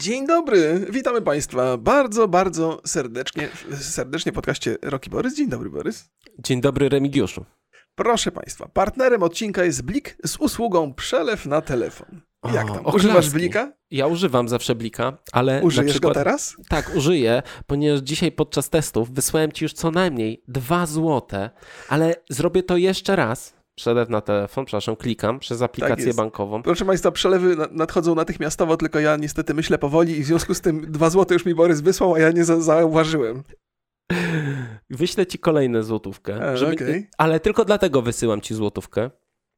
Dzień dobry, witamy Państwa bardzo, bardzo serdecznie, serdecznie w podcaście Roki Borys. Dzień dobry, Borys. Dzień dobry, Remigiuszu. Proszę Państwa, partnerem odcinka jest Blik z usługą przelew na telefon. Jak O, tam? oklaski. Używasz Blika? Ja używam zawsze Blika, ale Użyjesz przykład, go teraz? Tak, użyję, ponieważ dzisiaj podczas testów wysłałem Ci już co najmniej dwa złote, ale zrobię to jeszcze raz. Przelew na telefon, przepraszam, klikam przez aplikację Tak bankową. Proszę Państwa, przelewy na- nadchodzą natychmiastowo, tylko ja niestety myślę powoli i w związku z tym dwa złote już mi Borys wysłał, a ja nie za- zauważyłem. Wyślę Ci kolejną złotówkę, E, żeby, okej. ale tylko dlatego wysyłam Ci złotówkę,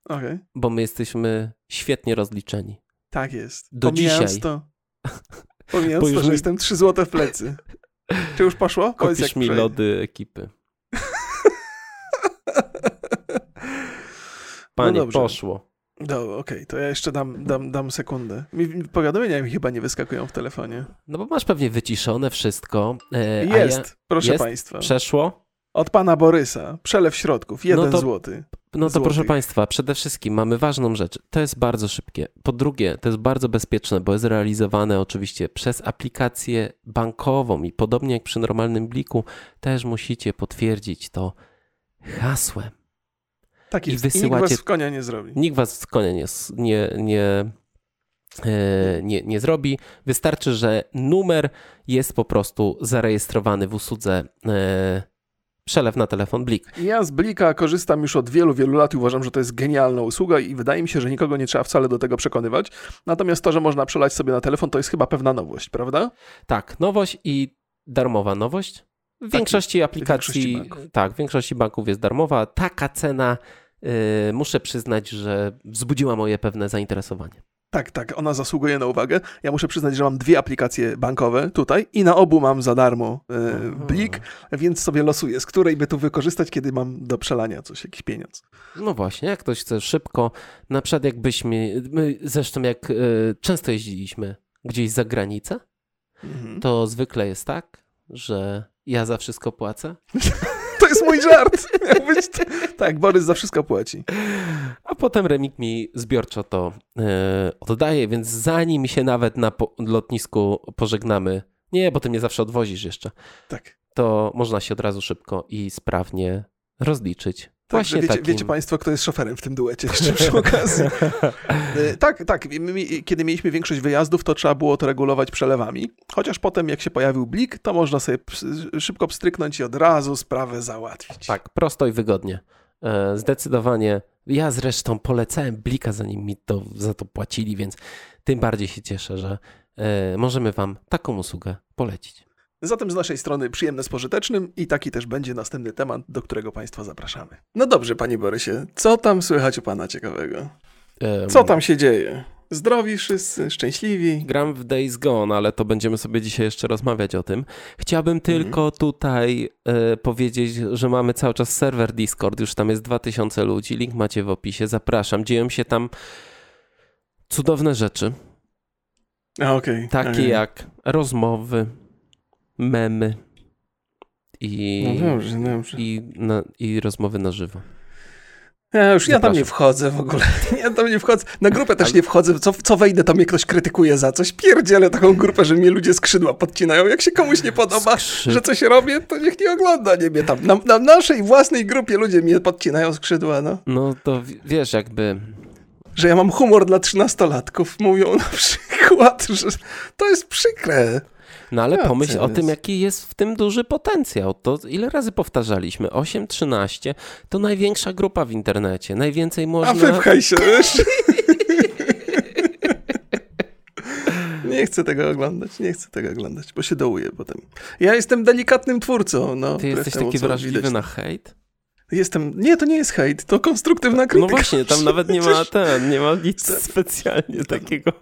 Okej, bo my jesteśmy świetnie rozliczeni. tak jest. Do Pomijając dzisiaj. to, pomijając to, że mi- jestem trzy złote w plecy. Czy już poszło? Powiedz, Kupisz jak mi lody ekipy. Panie, No dobrze. poszło. No, okej, to ja jeszcze dam, dam, dam sekundę. Mi powiadomienia mi chyba nie wyskakują w telefonie. No bo masz pewnie wyciszone wszystko. E, Jest, Ja, proszę jest? Państwa. przeszło? Od pana Borysa. Przelew środków. Jeden No to- złoty. No to Złotych. proszę Państwa, przede wszystkim mamy ważną rzecz. To jest bardzo szybkie. Po drugie, to jest bardzo bezpieczne, bo jest realizowane oczywiście przez aplikację bankową i podobnie jak przy normalnym bliku, też musicie potwierdzić to hasłem. Tak I jest. I nikt wysyłacie- was w konia nie zrobi. Nikt was z konia nie, nie, nie, e, nie, nie zrobi. Wystarczy, że numer jest po prostu zarejestrowany w usłudze e, przelew na telefon Blik. Ja z Blika korzystam już od wielu, wielu lat i uważam, że to jest genialna usługa i wydaje mi się, że nikogo nie trzeba wcale do tego przekonywać. Natomiast to, że można przelać sobie na telefon, to jest chyba pewna nowość, prawda? Tak, nowość i darmowa nowość. W większości aplikacji, większości banków. tak, w większości banków jest darmowa. Taka cena, y, muszę przyznać, że wzbudziła moje pewne zainteresowanie. Tak, tak, ona zasługuje na uwagę. Ja muszę przyznać, że mam dwie aplikacje bankowe tutaj i na obu mam za darmo Aha. Blik, więc sobie losuję, z której by tu wykorzystać, kiedy mam do przelania coś, jakiś pieniądz. No właśnie, jak ktoś chce szybko, na przykład jakbyśmy, my zresztą jak y, często jeździliśmy gdzieś za granicę, Mhm. to zwykle jest tak, że ja za wszystko płacę, To jest mój żart. Być tak, Borys za wszystko płaci. a potem Remik mi zbiorczo to e, oddaje, więc zanim się nawet na po- lotnisku pożegnamy, nie, bo ty mnie zawsze odwozisz jeszcze, Tak. to można się od razu szybko i sprawnie rozliczyć. Także Właśnie wiecie, takim... wiecie Państwo, kto jest szoferem w tym duecie jeszcze przy okazji. E, tak, tak. My, kiedy mieliśmy większość wyjazdów, to trzeba było to regulować przelewami. Chociaż potem, jak się pojawił blik, to można sobie szybko pstryknąć i od razu sprawę załatwić. Tak, prosto i wygodnie. E, Zdecydowanie. Ja zresztą polecałem Blika, zanim mi to, za to płacili, więc tym bardziej się cieszę, że e, możemy Wam taką usługę polecić. Zatem z naszej strony przyjemne z pożytecznym i taki też będzie następny temat, do którego Państwa zapraszamy. No dobrze, Panie Borysie, co tam słychać u Pana ciekawego? Co tam się dzieje? Zdrowi wszyscy, szczęśliwi? Gram w Days Gone, ale to będziemy sobie dzisiaj jeszcze rozmawiać o tym. Chciałbym tylko tutaj e, powiedzieć, że mamy cały czas serwer Discord, już tam jest 2000 ludzi, link macie w opisie, zapraszam. Dzieją się tam cudowne rzeczy, A, Okej. takie okej. jak rozmowy, memy i, No dobrze, dobrze. i, na, i rozmowy na żywo. Ja już ja tam nie wchodzę w ogóle. Ja tam nie wchodzę. Na grupę też nie wchodzę. Co, co wejdę, to mnie ktoś krytykuje za coś. Pierdzielę taką grupę, że mnie ludzie skrzydła podcinają. Jak się komuś nie podoba, Skrzyd- że coś robię, to niech nie ogląda. Nie mnie tam. Na, na naszej własnej grupie ludzie mnie podcinają skrzydła, no. No to wiesz, jakby Że ja mam humor dla trzynastolatków. Mówią na przykład, że to jest przykre. No ale Ja pomyśl o teraz. tym, jaki jest w tym duży potencjał. To ile razy powtarzaliśmy? 8-13 to największa grupa w internecie. Najwięcej A można. wypchaj się, wiesz? Nie chcę tego oglądać, nie chcę tego oglądać, bo się dołuję potem. Ja jestem delikatnym twórcą, no. Ty jesteś taki wrażliwy widać. na hejt? Jestem, nie, to nie jest hejt, to konstruktywna No krytyka. właśnie, tam nawet nie ma ten, nie ma nic specjalnie takiego.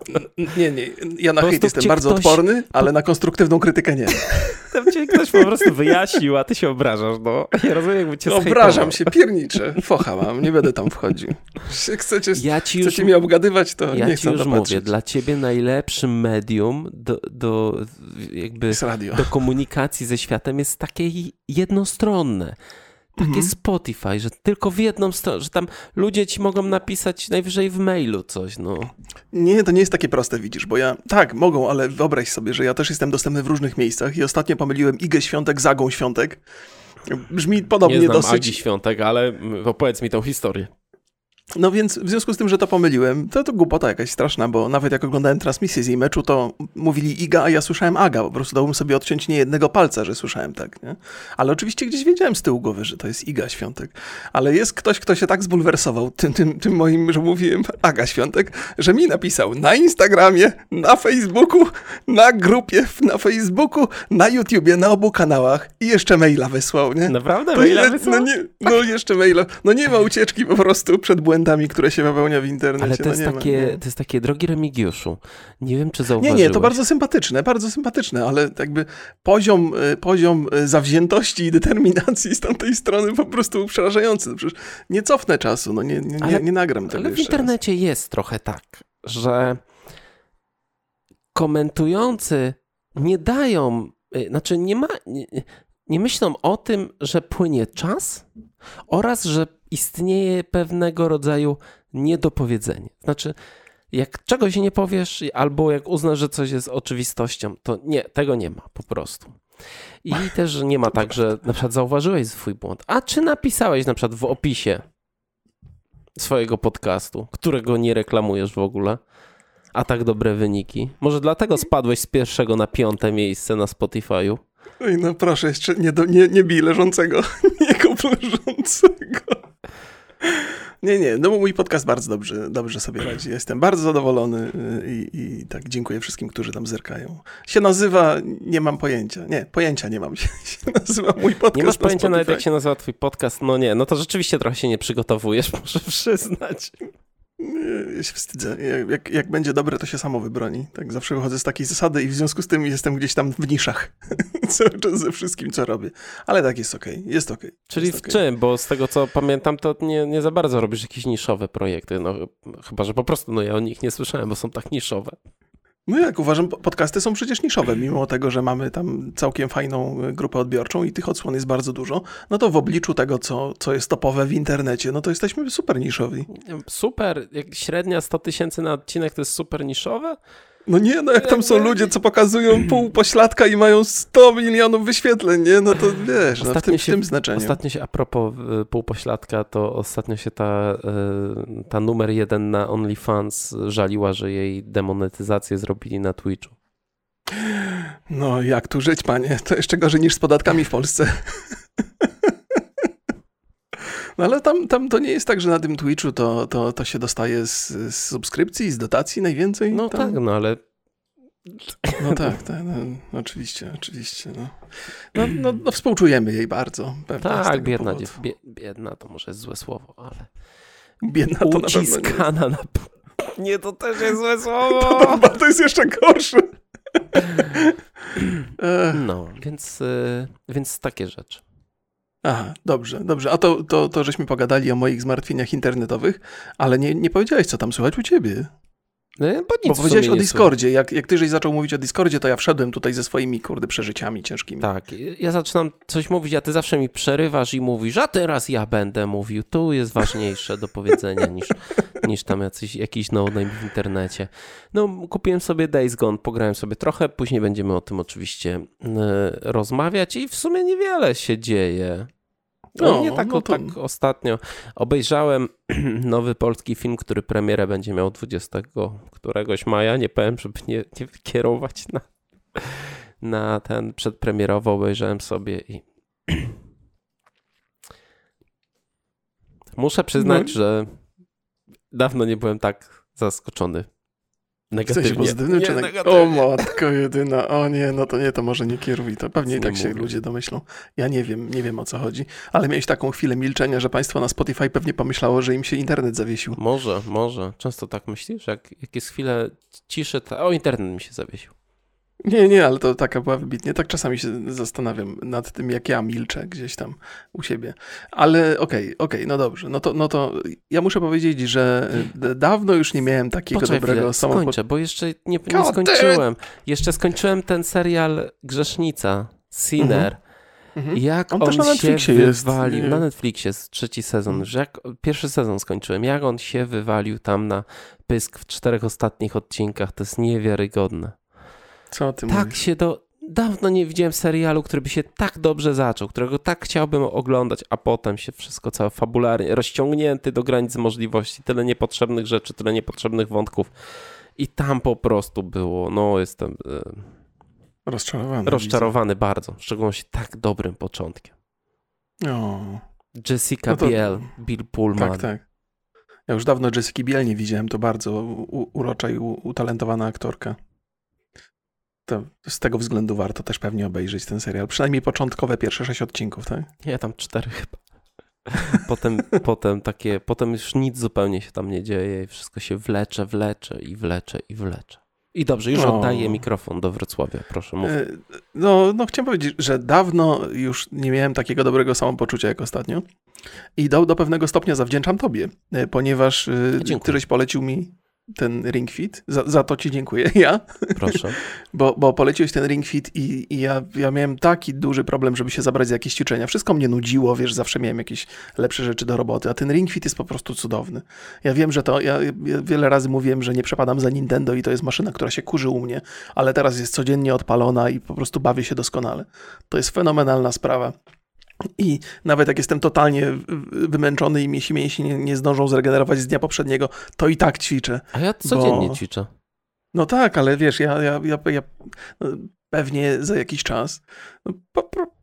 Nie, nie, ja na hejt jestem bardzo ktoś- odporny, ale na konstruktywną krytykę nie. Tam cię ktoś po prostu wyjaśnił, a ty się obrażasz, no. Ja rozumiem, jakby cię Obrażam zhejtował. się, pierniczę, focha mam, nie będę tam wchodził. Chcecie, Ja ci już chcecie mnie obgadywać, to Ja nie chcę już mówię, dla ciebie najlepszym medium do, do jakby do komunikacji ze światem jest takie jednostronne. Takie Mhm. Spotify, że tylko w jedną stronę, że tam ludzie ci mogą napisać najwyżej w mailu coś, no. Nie, to nie jest takie proste, widzisz, bo ja, tak, mogą, ale wyobraź sobie, że ja też jestem dostępny w różnych miejscach i ostatnio pomyliłem Igę Świątek z Agą Świątek. Brzmi podobnie Nie znam dosyć. Agi Świątek, ale opowiedz mi tą historię. No więc w związku z tym, że to pomyliłem, to to głupota jakaś straszna, bo nawet jak oglądałem transmisję z jej meczu, to mówili Iga, a ja słyszałem Aga. Po prostu dałbym sobie odciąć nie jednego palca, że słyszałem tak, nie? Ale oczywiście gdzieś wiedziałem z tyłu głowy, że to jest Iga Świątek. Ale jest ktoś, kto się tak zbulwersował tym, tym, tym moim, że mówiłem Aga Świątek, że mi napisał na Instagramie, na Facebooku, na grupie na Facebooku, na YouTubie, na obu kanałach i jeszcze maila wysłał, nie? Naprawdę? To Maila ile, wysłał? no, nie, no jeszcze maila. No nie ma ucieczki po prostu przed błędami, które się popełnia w internecie. Ale to no jest, nie ma, takie, nie. to jest takie, drogi Remigiuszu, nie wiem, czy Nie, zauważyłeś. nie, to bardzo sympatyczne, bardzo sympatyczne, ale jakby poziom, y, poziom y, zawziętości i determinacji z tamtej strony po prostu przerażający. Przecież nie cofnę czasu, no nie, nie, nie, Ale- nie nagram tego Ale w jeszcze raz. internecie jest trochę tak, że komentujący nie dają, y, znaczy nie ma, nie, nie myślą o tym, że płynie czas oraz, że istnieje pewnego rodzaju niedopowiedzenie. Znaczy, jak czegoś nie powiesz, albo jak uznasz, że coś jest oczywistością, to nie, tego nie ma po prostu. I też nie ma tak, że na przykład zauważyłeś swój błąd. A czy napisałeś na przykład w opisie swojego podcastu, którego nie reklamujesz w ogóle, a tak dobre wyniki? Może dlatego spadłeś z pierwszego na piąte miejsce na Spotify'u? Oj, no proszę, jeszcze nie, do, nie, nie bij leżącego, nie kup leżącego. Nie, nie, no mój podcast bardzo dobrze, dobrze sobie radzi. Jestem bardzo zadowolony y, i, i tak dziękuję wszystkim, którzy tam zerkają. Się nazywa, nie mam pojęcia. Nie, pojęcia nie mam. Się, nazywa mój podcast Nie masz na pojęcia nawet, Spotify. jak się nazywa twój podcast? No nie, no to rzeczywiście trochę się nie przygotowujesz, muszę przyznać. Ja się wstydzę. Jak- Jak, będzie dobre, to się samo wybroni. Tak zawsze wychodzę z takiej zasady i w związku z tym jestem gdzieś tam w niszach. Cały czas ze wszystkim, co robię. Ale tak jest okej, jest okej. Czyli jest w okej. czym? Bo z tego co pamiętam, to nie, nie za bardzo robisz jakieś niszowe projekty. No, chyba, że po prostu no, ja o nich nie słyszałem, bo są tak niszowe. No jak uważam, po- podcasty są przecież niszowe, mimo tego, że mamy tam całkiem fajną y, grupę odbiorczą i tych odsłon jest bardzo dużo, no to w obliczu tego, co, co jest topowe w internecie, no to jesteśmy super niszowi. Super, średnia 100 tysięcy na odcinek to jest super niszowe? No nie, no jak tam są ludzie, co pokazują pół pośladka i mają 100 milionów wyświetleń, nie? No to wiesz, no w, tym, w się- tym znaczeniu. Ostatnio się, a propos y, półpośladka, to ostatnio się ta, y, ta numer jeden na OnlyFans żaliła, że jej demonetyzację zrobili na Twitchu. No jak tu żyć, panie? To jeszcze gorzej niż z podatkami w Polsce. No ale tam, tam to nie jest tak, że na tym Twitchu to, to, to się dostaje z, z subskrypcji, z dotacji najwięcej? No tam? tak, no ale No tak, tak no, oczywiście, oczywiście. No. No, no, no współczujemy jej bardzo. tak, biedna, dziew, bie, biedna to może jest złe słowo, ale Biedna to na pewno nie uciskana na... Nie, to też jest złe słowo. To, to jest jeszcze gorsze. No, więc, y, więc takie rzeczy. Aha, dobrze, dobrze. A to, to, to żeśmy pogadali o moich zmartwieniach internetowych, ale nie, nie powiedziałeś, co tam słychać u ciebie. No, bo nic Bo powiedziałeś o Discordzie. Jak, jak ty żeś zaczął mówić o Discordzie, to ja wszedłem tutaj ze swoimi, kurde, przeżyciami ciężkimi. Tak, ja zaczynam coś mówić, a ty zawsze mi przerywasz i mówisz, a teraz ja będę mówił. Tu jest ważniejsze do powiedzenia niż, niż tam jacyś, jakiś no-name w internecie. No, kupiłem sobie Days Gone, pograłem sobie trochę, później będziemy o tym oczywiście e, rozmawiać i w sumie niewiele się dzieje. No, nie tak, no to- tak ostatnio. Obejrzałem nowy polski film, który premierę będzie miał 20 któregoś maja. Nie powiem, żeby nie, nie kierować na, na ten przedpremierowo. Obejrzałem sobie i muszę przyznać, No. że dawno nie byłem tak zaskoczony. W Negatywnie. sensie pozytywnym, czy Nie, neg- negatywnie. O matko jedyna, o nie, no to nie, to może nie kieruj, to pewnie i tak się mówię. ludzie domyślą. Ja nie wiem, nie wiem o co chodzi, ale miałeś taką chwilę milczenia, że państwo na Spotify pewnie pomyślało, że im się internet zawiesił. Może, może. Często tak myślisz? Jak, jak jest chwilę ciszy, to... O, internet mi się zawiesił. Nie, nie, ale to taka była wybitnie. Tak czasami się zastanawiam nad tym, jak ja milczę gdzieś tam u siebie. Ale okej, okej, no dobrze. No to, no to ja muszę powiedzieć, że d- dawno już nie miałem takiego Poczekaj dobrego samochodu. skończę, bo jeszcze nie, nie skończyłem. Jeszcze skończyłem ten serial Grzesznica, Sinner. Mhm. Mhm. Jak on, on na się wywalił, na Netflixie jest trzeci sezon, że jak pierwszy sezon skończyłem, jak on się wywalił tam na pysk w czterech ostatnich odcinkach, to jest niewiarygodne. Co ty Tak mówisz? się do... Dawno nie widziałem serialu, który by się tak dobrze zaczął, którego tak chciałbym oglądać, a potem się wszystko całe fabularnie, rozciągnięty do granic możliwości, tyle niepotrzebnych rzeczy, tyle niepotrzebnych wątków. I tam po prostu było, no jestem... Rozczarowany. Rozczarowany widzę. bardzo, w szczególności tak dobrym początkiem. O. Jessica no to... Biel, Bill Pullman. Tak, tak. Ja już dawno Jessica Biel nie widziałem, to bardzo urocza i utalentowana aktorka. To z tego względu warto też pewnie obejrzeć ten serial. Przynajmniej początkowe pierwsze sześć odcinków, tak? Nie, tam cztery chyba. Potem, potem takie, potem już nic zupełnie się tam nie dzieje i wszystko się wlecze, wlecze i wlecze i wlecze. I dobrze, już no. oddaję mikrofon do Wrocławia, proszę mów. E, no, no chciałem powiedzieć, że dawno już nie miałem takiego dobrego samopoczucia jak ostatnio. I do, do pewnego stopnia zawdzięczam tobie, e, ponieważ e, Dziękuję. ty żeś polecił mi ten Ring Fit. Za, za, to ci dziękuję, ja. Proszę. bo, bo poleciłeś ten Ring Fit i, i, ja, ja miałem taki duży problem, żeby się zabrać za jakieś ćwiczenia. Wszystko mnie nudziło, wiesz, zawsze miałem jakieś lepsze rzeczy do roboty, a ten Ring Fit jest po prostu cudowny. Ja wiem, że to, ja, ja wiele razy mówiłem, że nie przepadam za Nintendo i to jest maszyna, która się kurzy u mnie, ale teraz jest codziennie odpalona i po prostu bawię się doskonale. To jest fenomenalna sprawa. I nawet jak jestem totalnie wymęczony i mięsi mięsi nie, nie zdążą zregenerować z dnia poprzedniego, to i tak ćwiczę. A ja codziennie bo... ćwiczę. No tak, ale wiesz, ja, ja, ja, ja pewnie za jakiś czas. No,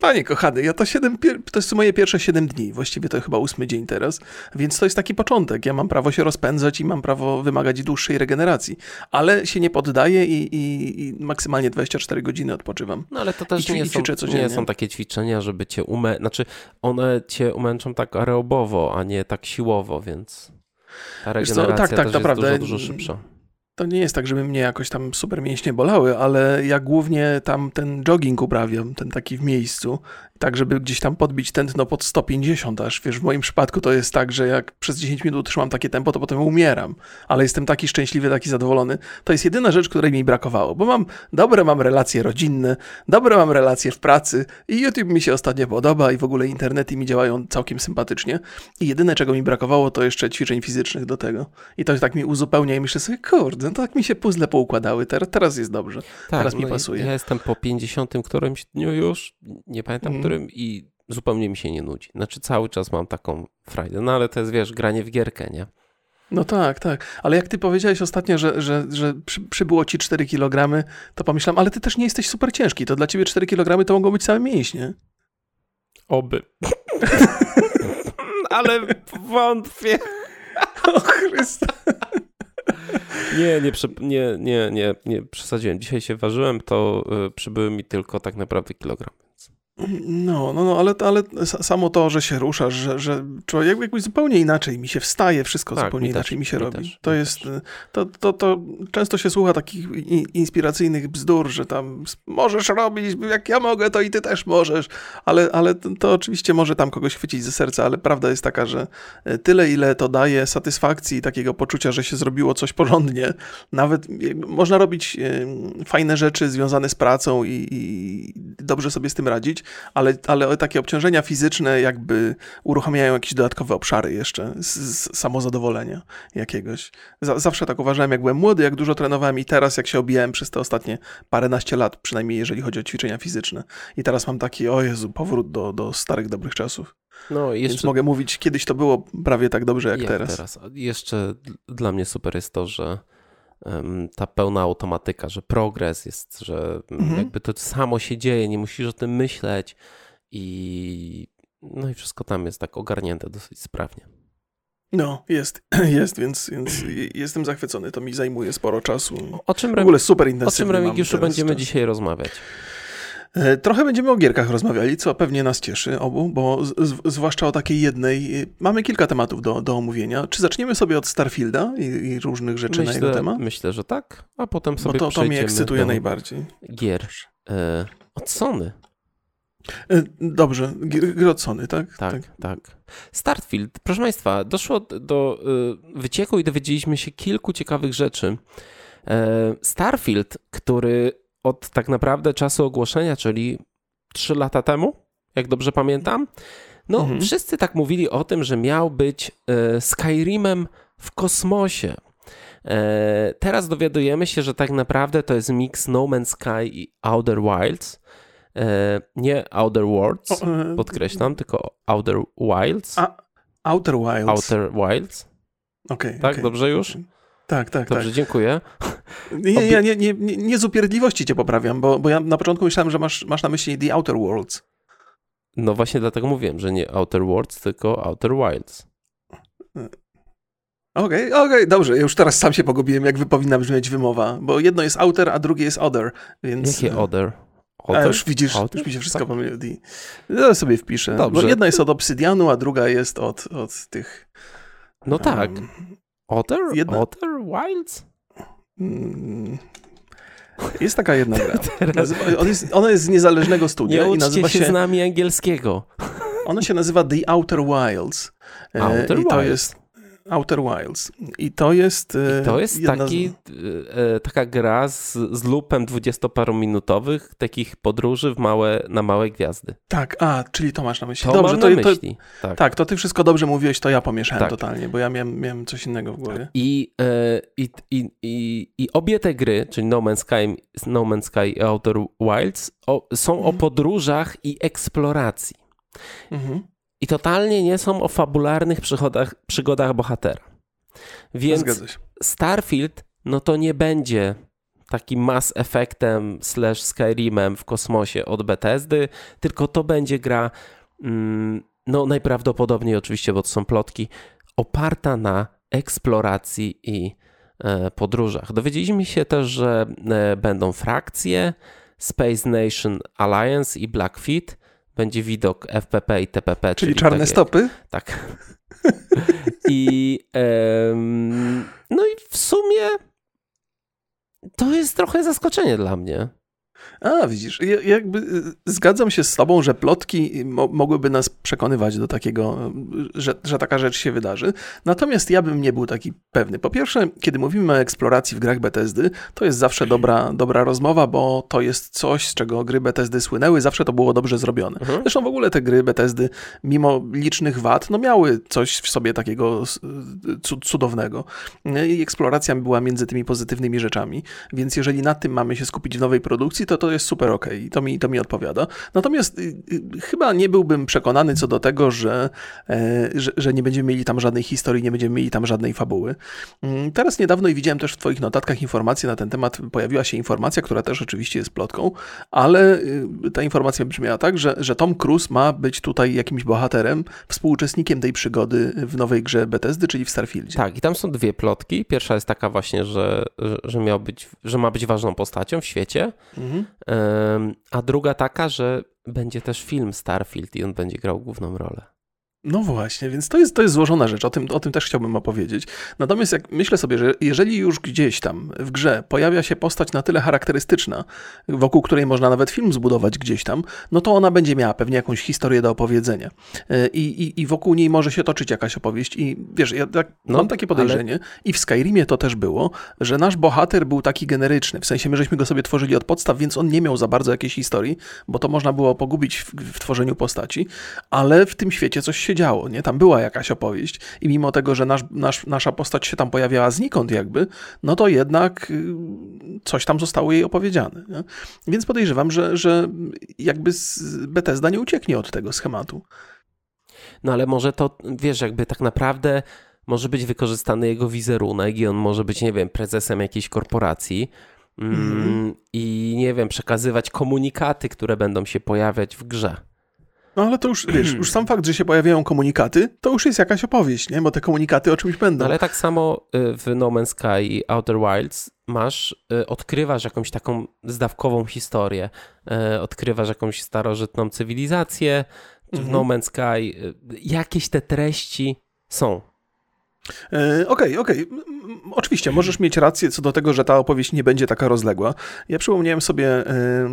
panie kochany, ja to 7, to jest moje pierwsze 7 dni, właściwie to chyba ósmy dzień teraz, więc to jest taki początek. Ja mam prawo się rozpędzać i mam prawo wymagać dłuższej regeneracji, ale się nie poddaję i, i, i maksymalnie 24 godziny odpoczywam. No ale to też I, nie, są, nie są takie ćwiczenia, żeby cię umę... Znaczy one cię umęczą tak aerobowo, a nie tak siłowo, więc ta regeneracja co, tak, tak, też jest dużo, dużo szybsza to nie jest tak, żeby mnie jakoś tam super mięśnie bolały, ale ja głównie tam ten jogging uprawiam, ten taki w miejscu tak żeby gdzieś tam podbić tętno pod 150 aż. Wiesz, w moim przypadku to jest tak, że jak przez 10 minut trzymam takie tempo, to potem umieram. Ale jestem taki szczęśliwy, taki zadowolony. To jest jedyna rzecz, której mi brakowało, bo mam dobre mam relacje rodzinne, dobre mam relacje w pracy i YouTube mi się ostatnio podoba i w ogóle internety mi działają całkiem sympatycznie. I jedyne, czego mi brakowało, to jeszcze ćwiczeń fizycznych do tego. I to tak mi uzupełnia i myślę sobie, kurde, no tak mi się puzzle poukładały, teraz, teraz jest dobrze, tak, teraz mi no pasuje. Ja jestem po 50 którymś dniu już, nie pamiętam, mm którym i zupełnie mi się nie nudzi. Znaczy cały czas mam taką frajdę, no ale to jest, wiesz, granie w gierkę, nie? No tak, tak. Ale jak ty powiedziałeś ostatnio, że, że, że przy, przybyło ci 4 kg, to pomyślałem, ale ty też nie jesteś super ciężki. To dla ciebie 4 kg to mogą być całe mięśnie. Oby. ale wątpię. o Chryste. Nie, nie, nie, nie, nie, przesadziłem. Dzisiaj się ważyłem, to y, przybyły mi tylko tak naprawdę kilogram. No, no, no ale, ale samo to, że się ruszasz, że, że człowiek jakoś zupełnie inaczej mi się wstaje, wszystko tak, zupełnie mi inaczej też, mi się mi robi. Też, to jest, to, to, to często się słucha takich inspiracyjnych bzdur, że tam możesz robić, jak ja mogę, to i ty też możesz, ale, ale to oczywiście może tam kogoś chwycić ze serca, ale prawda jest taka, że e, tyle, ile to daje satysfakcji, takiego poczucia, że się zrobiło coś porządnie, nawet można robić fajne rzeczy związane z pracą i, i dobrze sobie z tym radzić, ale, ale takie obciążenia fizyczne jakby uruchamiają jakieś dodatkowe obszary jeszcze z, z samozadowolenia jakiegoś. Z, zawsze tak uważałem, jak byłem młody, jak dużo trenowałem i teraz jak się obijałem przez te ostatnie paręnaście lat, przynajmniej jeżeli chodzi o ćwiczenia fizyczne. I teraz mam taki, o Jezu, powrót do, do starych, dobrych czasów. No, jeszcze... Więc mogę mówić, kiedyś to było prawie tak dobrze jak, jak teraz. teraz. Jeszcze dla mnie super jest to, że ta pełna automatyka, że progres jest, że mhm. jakby to samo się dzieje, nie musisz o tym myśleć i no i wszystko tam jest tak ogarnięte dosyć sprawnie. No, jest, jest, więc, więc jestem zachwycony. To mi zajmuje sporo czasu. O czym, w ogóle super intensywnie. O czym Remigiuszu będziemy czas. dzisiaj rozmawiać? E, trochę będziemy o gierkach rozmawiali, co pewnie nas cieszy obu, bo z, z, zwłaszcza o takiej jednej. E, mamy kilka tematów do, do omówienia. Czy zaczniemy sobie od Starfielda i, i różnych rzeczy myślę, na jego temat? Myślę, że tak, a potem sobie bo to, to mnie ekscytuje najbardziej. Gier. E, od Sony. E, dobrze, gry od Sony, tak? tak? Tak, tak. Starfield, proszę Państwa, doszło do wycieku i dowiedzieliśmy się kilku ciekawych rzeczy. Starfield, który od tak naprawdę czasu ogłoszenia, czyli 3 lata temu, jak dobrze pamiętam. No, Mhm. wszyscy tak mówili o tym, że miał być e, Skyrimem w kosmosie. E, teraz dowiadujemy się, że tak naprawdę to jest mix No Man's Sky i Outer Wilds. E, nie Outer Worlds, podkreślam, tylko Outer Wilds. A, Outer Wilds. Outer Wilds, Okej, tak? okej. Dobrze już? Tak, tak, Dobrze, dziękuję. tak. Nie, ja nie, nie, nie, nie z upierdliwości cię poprawiam, bo, bo ja na początku myślałem, że masz, masz na myśli The Outer Worlds. No właśnie dlatego mówiłem, że nie Outer Worlds, tylko Outer Wilds. Okej, okej, dobrze. Już teraz sam się pogubiłem, jak wy powinna brzmieć wymowa, bo jedno jest outer, a drugie jest other, więc... Jakie Other? A Other? już widzisz, Outer? już mi się wszystko Tak. pomyli. Ja sobie wpiszę. Dobrze. Bo jedna jest od obsydianu, a druga jest od, od tych... No tak. Other? jedna- Other Wilds? mm, jest taka jedna gra. On jest, ona jest z niezależnego studia nie i nazywa się się, z nami angielskiego. ona się nazywa The Outer Wilds. E, Outer I to Wilds. jest Outer Wilds. I to jest... e, To jest jedna z- taki, e, taka gra z, z lupem dwudziestoparominutowych, takich podróży w małe, na małe gwiazdy. Tak, a, czyli to masz na myśli. To Dobrze, mam to, na to, myśli. tak. Tak, to ty wszystko dobrze mówiłeś, to ja pomieszałem Tak. totalnie, bo ja miałem, miałem coś innego w głowie. I, e, i, i, i, I obie te gry, czyli No Man's Sky, no Man's Sky i Outer Wilds, o, są o Mhm. podróżach i eksploracji. Mhm. I totalnie nie są o fabularnych przychodach, przygodach bohatera. Więc się. Starfield, no to nie będzie takim Mass Effectem slash Skyrimem w kosmosie od Bethesdy, tylko to będzie gra, mm, no najprawdopodobniej oczywiście, bo to są plotki, oparta na eksploracji i e, podróżach. Dowiedzieliśmy się też, że e, będą frakcje, Space Nation Alliance i Blackfeet, będzie widok FPP i TPP. Czyli czarne takie- stopy? tak. I em, no i w sumie to jest trochę zaskoczenie dla mnie. A, widzisz, ja, jakby y, zgadzam się z tobą, że plotki mo mogłyby nas przekonywać do takiego, y, że, że taka rzecz się wydarzy. Natomiast ja bym nie był taki pewny. Po pierwsze, kiedy mówimy o eksploracji w grach Bethesdy, to jest zawsze dobra, dobra rozmowa, bo to jest coś, z czego gry Bethesdy słynęły, zawsze to było dobrze zrobione. Mhm. Zresztą w ogóle te gry Bethesdy, mimo licznych wad, no miały coś w sobie takiego cudownego. I eksploracja była między tymi pozytywnymi rzeczami, więc jeżeli na tym mamy się skupić w nowej produkcji, to to jest super okej i to mi, to mi odpowiada. Natomiast y, y, chyba nie byłbym przekonany co do tego, że, e, że, że nie będziemy mieli tam żadnej historii, nie będziemy mieli tam żadnej fabuły. Mm, Teraz niedawno i widziałem też w twoich notatkach informacje na ten temat, pojawiła się informacja, która też oczywiście jest plotką, ale y, ta informacja brzmiała tak, że, że Tom Cruise ma być tutaj jakimś bohaterem, współuczestnikiem tej przygody w nowej grze Bethesdy, czyli w Starfieldzie. Tak, i tam są dwie plotki. Pierwsza jest taka właśnie, że, że, że, miał być, że ma być ważną postacią w świecie, Mhm. Em, a druga taka, że będzie też film Starfield i on będzie grał główną rolę. No właśnie, więc to jest, to jest złożona rzecz, o tym, o tym też chciałbym opowiedzieć. Natomiast jak myślę sobie, że jeżeli już gdzieś tam w grze pojawia się postać na tyle charakterystyczna, wokół której można nawet film zbudować gdzieś tam, no to ona będzie miała pewnie jakąś historię do opowiedzenia. Yy, I, i, i wokół niej może się toczyć jakaś opowieść. I wiesz, ja tak, No, mam takie podejrzenie, i w Skyrimie to też było, że nasz bohater był taki generyczny, w sensie my żeśmy go sobie tworzyli od podstaw, więc on nie miał za bardzo jakiejś historii, bo to można było pogubić w, w tworzeniu postaci, ale w tym świecie coś się działo, nie? Tam była jakaś opowieść i mimo tego, że nasz, nasz, nasza postać się tam pojawiała znikąd jakby, no to jednak y, coś tam zostało jej opowiedziane. Nie? Więc podejrzewam, że, że jakby Bethesda nie ucieknie od tego schematu. No ale może to, wiesz, jakby tak naprawdę może być wykorzystany jego wizerunek i on może być, nie wiem, prezesem jakiejś korporacji mm, Mhm. i, nie wiem, przekazywać komunikaty, które będą się pojawiać w grze. No ale to już, wiesz, już sam fakt, że się pojawiają komunikaty, to już jest jakaś opowieść, nie? Bo te komunikaty o czymś będą. No ale tak samo y, w No Man's Sky i Outer Wilds masz, y, odkrywasz jakąś taką zdawkową historię, y, odkrywasz jakąś starożytną cywilizację, w Mhm. No Man's Sky jakieś te treści są. E, Okej, okej. M- m- Oczywiście, możesz mieć rację co do tego, że ta opowieść nie będzie taka rozległa. Ja przypomniałem sobie, e, e,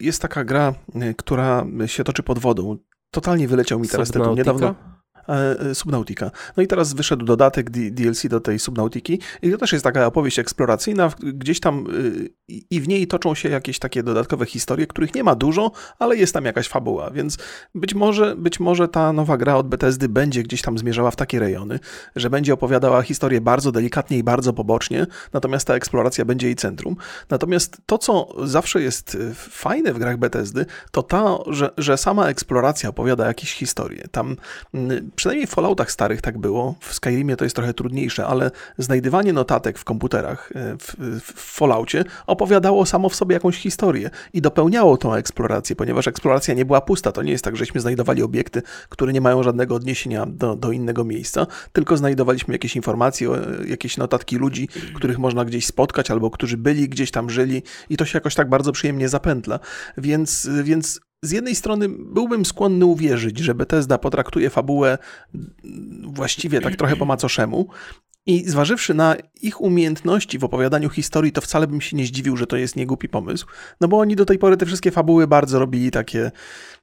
jest taka gra, która się toczy pod wodą. Totalnie wyleciał mi teraz tytuł. Subnautica? Niedawno. E, Subnautica. No i teraz wyszedł dodatek DLC do tej Subnautiki i to też jest taka opowieść eksploracyjna, gdzieś tam i w niej toczą się jakieś takie dodatkowe historie, których nie ma dużo, ale jest tam jakaś fabuła, więc być może, być może ta nowa gra od Bethesdy będzie gdzieś tam zmierzała w takie rejony, że będzie opowiadała historię bardzo delikatnie i bardzo pobocznie, natomiast ta eksploracja będzie jej centrum. Natomiast to, co zawsze jest fajne w grach Bethesdy, to to, że, że sama eksploracja opowiada jakieś historie. Tam przynajmniej w Falloutach starych tak było, w Skyrimie to jest trochę trudniejsze, ale znajdywanie notatek w komputerach e, w, w Falloutie opowiadało samo w sobie jakąś historię i dopełniało tą eksplorację, ponieważ eksploracja nie była pusta. To nie jest tak, żeśmy znajdowali obiekty, które nie mają żadnego odniesienia do, do innego miejsca, tylko znajdowaliśmy jakieś informacje, jakieś notatki ludzi, których można gdzieś spotkać albo którzy byli, gdzieś tam żyli i to się jakoś tak bardzo przyjemnie zapętla. Więc, więc z jednej strony byłbym skłonny uwierzyć, że Bethesda potraktuje fabułę właściwie tak trochę po macoszemu i zważywszy na ich umiejętności w opowiadaniu historii, to wcale bym się nie zdziwił, że to jest niegłupi pomysł, no bo oni do tej pory te wszystkie fabuły bardzo robili takie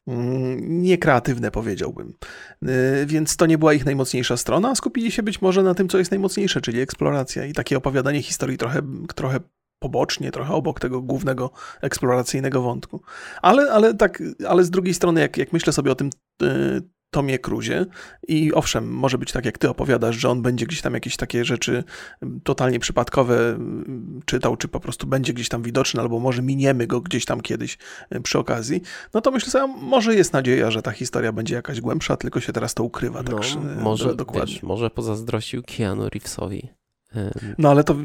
mm, niekreatywne, powiedziałbym. Yy, więc to nie była ich najmocniejsza strona, skupili się być może na tym, co jest najmocniejsze, czyli eksploracja i takie opowiadanie historii trochę, trochę pobocznie, trochę obok tego głównego eksploracyjnego wątku. Ale, ale tak, ale z drugiej strony, jak, jak myślę sobie o tym yy, Tomie Cruzie i owszem, może być tak, jak ty opowiadasz, że on będzie gdzieś tam jakieś takie rzeczy totalnie przypadkowe czytał, czy po prostu będzie gdzieś tam widoczny, albo może miniemy go gdzieś tam kiedyś przy okazji, no to myślę sobie, może jest nadzieja, że ta historia będzie jakaś głębsza, tylko się teraz to ukrywa. Tak, no, może, dokładnie. Wiesz, może pozazdrościł Keanu Reevesowi. No ale to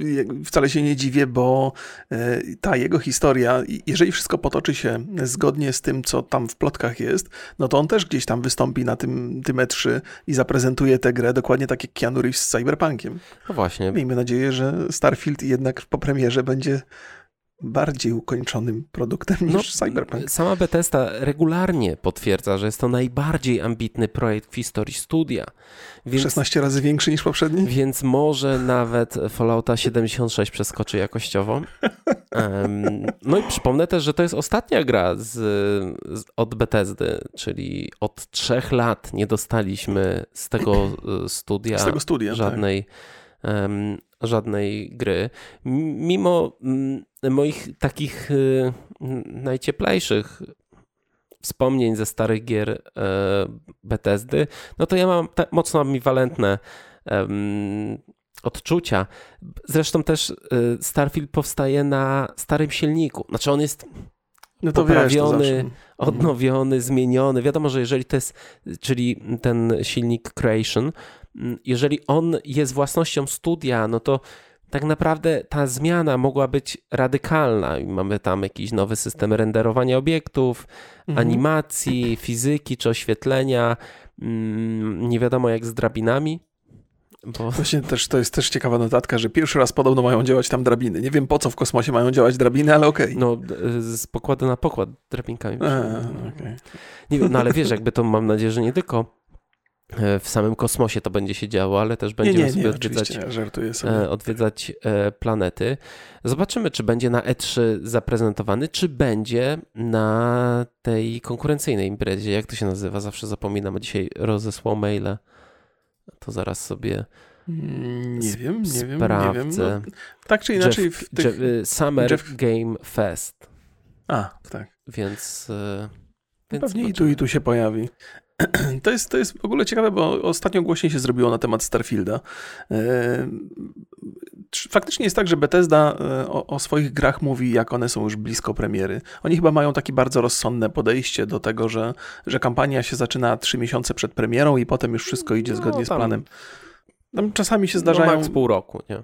wcale się nie dziwię, bo e, ta jego historia, jeżeli wszystko potoczy się zgodnie z tym, co tam w plotkach jest, no to on też gdzieś tam wystąpi na tym, tym E3 i zaprezentuje tę grę dokładnie tak jak Keanu Reeves z Cyberpunkiem. No właśnie. Miejmy nadzieję, że Starfield jednak po premierze będzie bardziej ukończonym produktem no, niż Cyberpunk. Sama Bethesda regularnie potwierdza, że jest to najbardziej ambitny projekt w historii studia. Więc, 16 razy większy niż poprzedni? Więc może nawet Fallouta 76 przeskoczy jakościowo. Um, no i przypomnę też, że to jest ostatnia gra z, z, od Bethesdy, czyli od trzech lat nie dostaliśmy z tego e, studia, z tego studia tak. żadnej tak żadnej gry. Mimo mm, moich takich y, najcieplejszych wspomnień ze starych gier e, Bethesdy, no to ja mam mocno ambiwalentne odczucia. Zresztą też y, Starfield powstaje na starym silniku. Znaczy on jest no poprawiony, wiesz, mhm. odnowiony, zmieniony. Wiadomo, że jeżeli to jest, czyli ten silnik Creation, jeżeli on jest własnością studia, no to tak naprawdę ta zmiana mogła być radykalna. Mamy tam jakiś nowy system renderowania obiektów, mhm. animacji, fizyki czy oświetlenia. Mm, nie wiadomo jak z drabinami. Bo... Właśnie też, to jest też ciekawa notatka, że pierwszy raz podobno mają działać tam drabiny. Nie wiem po co w kosmosie mają działać drabiny, ale okej. Okay. No z pokładu na pokład drabinkami. A, okay. Nie wiem, no ale wiesz, jakby to mam nadzieję, że nie tylko w samym kosmosie to będzie się działo, ale też będziemy nie, nie, sobie odwiedzać, żartuję sobie. odwiedzać e, planety. Zobaczymy, czy będzie na E3 zaprezentowany, czy będzie na tej konkurencyjnej imprezie. Jak to się nazywa? Zawsze zapominam, a dzisiaj rozesłał maile. To zaraz sobie mm, nie wiem, nie wiem, sprawdzę. Nie wiem. No, tak czy inaczej Jeff, w tych... Jeff, y, Summer Jeff... Game Fest. A, tak. Więc... Więc Pewnie i tu, i tu się pojawi. To jest, to jest w ogóle ciekawe, bo ostatnio głośniej się zrobiło na temat Starfielda. E, faktycznie jest tak, że Bethesda e, o, o, swoich grach mówi, jak one są już blisko premiery. Oni chyba mają takie bardzo rozsądne podejście do tego, że, że kampania się zaczyna trzy miesiące przed premierą i potem już wszystko idzie no, zgodnie no, z planem. Tam czasami się zdarzają... No, max pół roku, nie?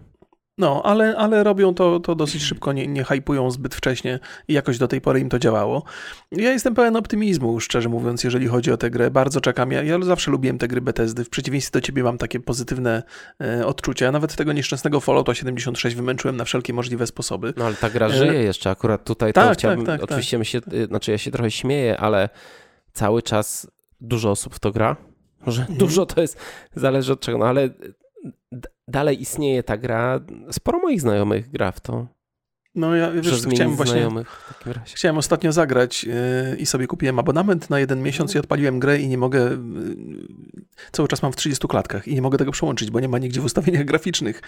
No, ale, ale robią to, to dosyć szybko, nie, nie hypują zbyt wcześnie i jakoś do tej pory im to działało. Ja jestem pełen optymizmu, szczerze mówiąc, jeżeli chodzi o tę grę. Bardzo czekam. Ja, ja zawsze lubiłem te gry Bethesdy. W przeciwieństwie do ciebie mam takie pozytywne e, odczucia. Nawet tego nieszczęsnego Fallouta 76 wymęczyłem na wszelkie możliwe sposoby. No ale ta gra żyje e... jeszcze. Akurat tutaj tak, to chciałbym, tak, tak, oczywiście tak. się, y, znaczy ja się trochę śmieję, ale cały czas dużo osób w to gra. Może mhm. dużo to jest, zależy od czego, no ale dalej istnieje ta gra. Sporo moich znajomych gra w to. No ja wiesz, chciałem właśnie. znajomych. Chciałem ostatnio zagrać yy, i sobie kupiłem abonament na jeden miesiąc i odpaliłem grę i nie mogę. Yy, cały czas mam w 30 klatkach i nie mogę tego przełączyć, bo nie ma nigdzie w ustawieniach graficznych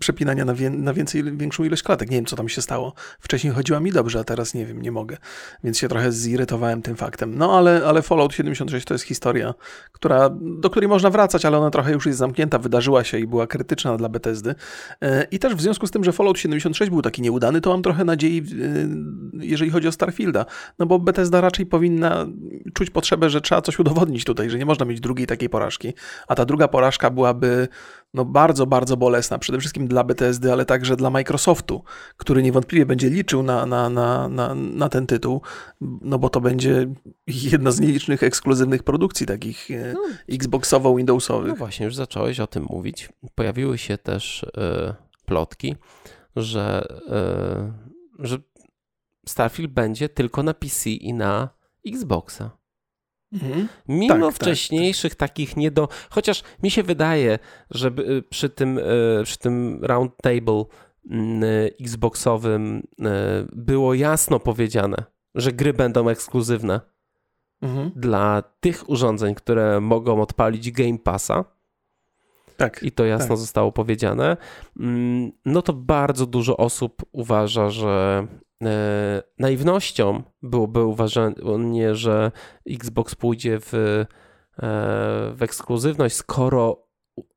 przepinania na, wie, na więcej, większą ilość klatek. Nie wiem, co tam się stało. Wcześniej chodziła mi dobrze, a teraz nie wiem, nie mogę. Więc się trochę zirytowałem tym faktem. No ale, ale Fallout 76 to jest historia, która, do której można wracać, ale ona trochę już jest zamknięta, wydarzyła się i była krytyczna dla Bethesdy. Yy, I też w związku z tym, że Fallout 76 był taki nieudany, to mam trochę nadziei, yy, jeżeli chodzi o Starfielda. No bo Bethesda raczej powinna czuć potrzebę, że trzeba coś udowodnić tutaj, że nie można mieć drugiej takiej porażki. A ta druga porażka byłaby no bardzo, bardzo bolesna. Przede wszystkim dla Bethesdy, ale także dla Microsoftu, który niewątpliwie będzie liczył na, na, na, na, na ten tytuł, no bo to będzie jedna z nielicznych ekskluzywnych produkcji takich e, No. Xboxowo-Windowsowych. No właśnie, już zacząłeś o tym mówić. Pojawiły się też e, plotki, że, e, że Starfield będzie tylko na PC i na Xboxa. Mhm. Mimo Tak, tak, wcześniejszych takich nie do. Chociaż mi się wydaje, że y, przy tym, y, przy tym round table mm, Xboxowym było jasno powiedziane, że gry będą ekskluzywne Mhm. dla tych urządzeń, które mogą odpalić Game Passa. Tak. I to jasno Tak. zostało powiedziane. Mm, No to bardzo dużo osób uważa, że e, naiwnością byłoby uważanie, że Xbox pójdzie w, e, w ekskluzywność, skoro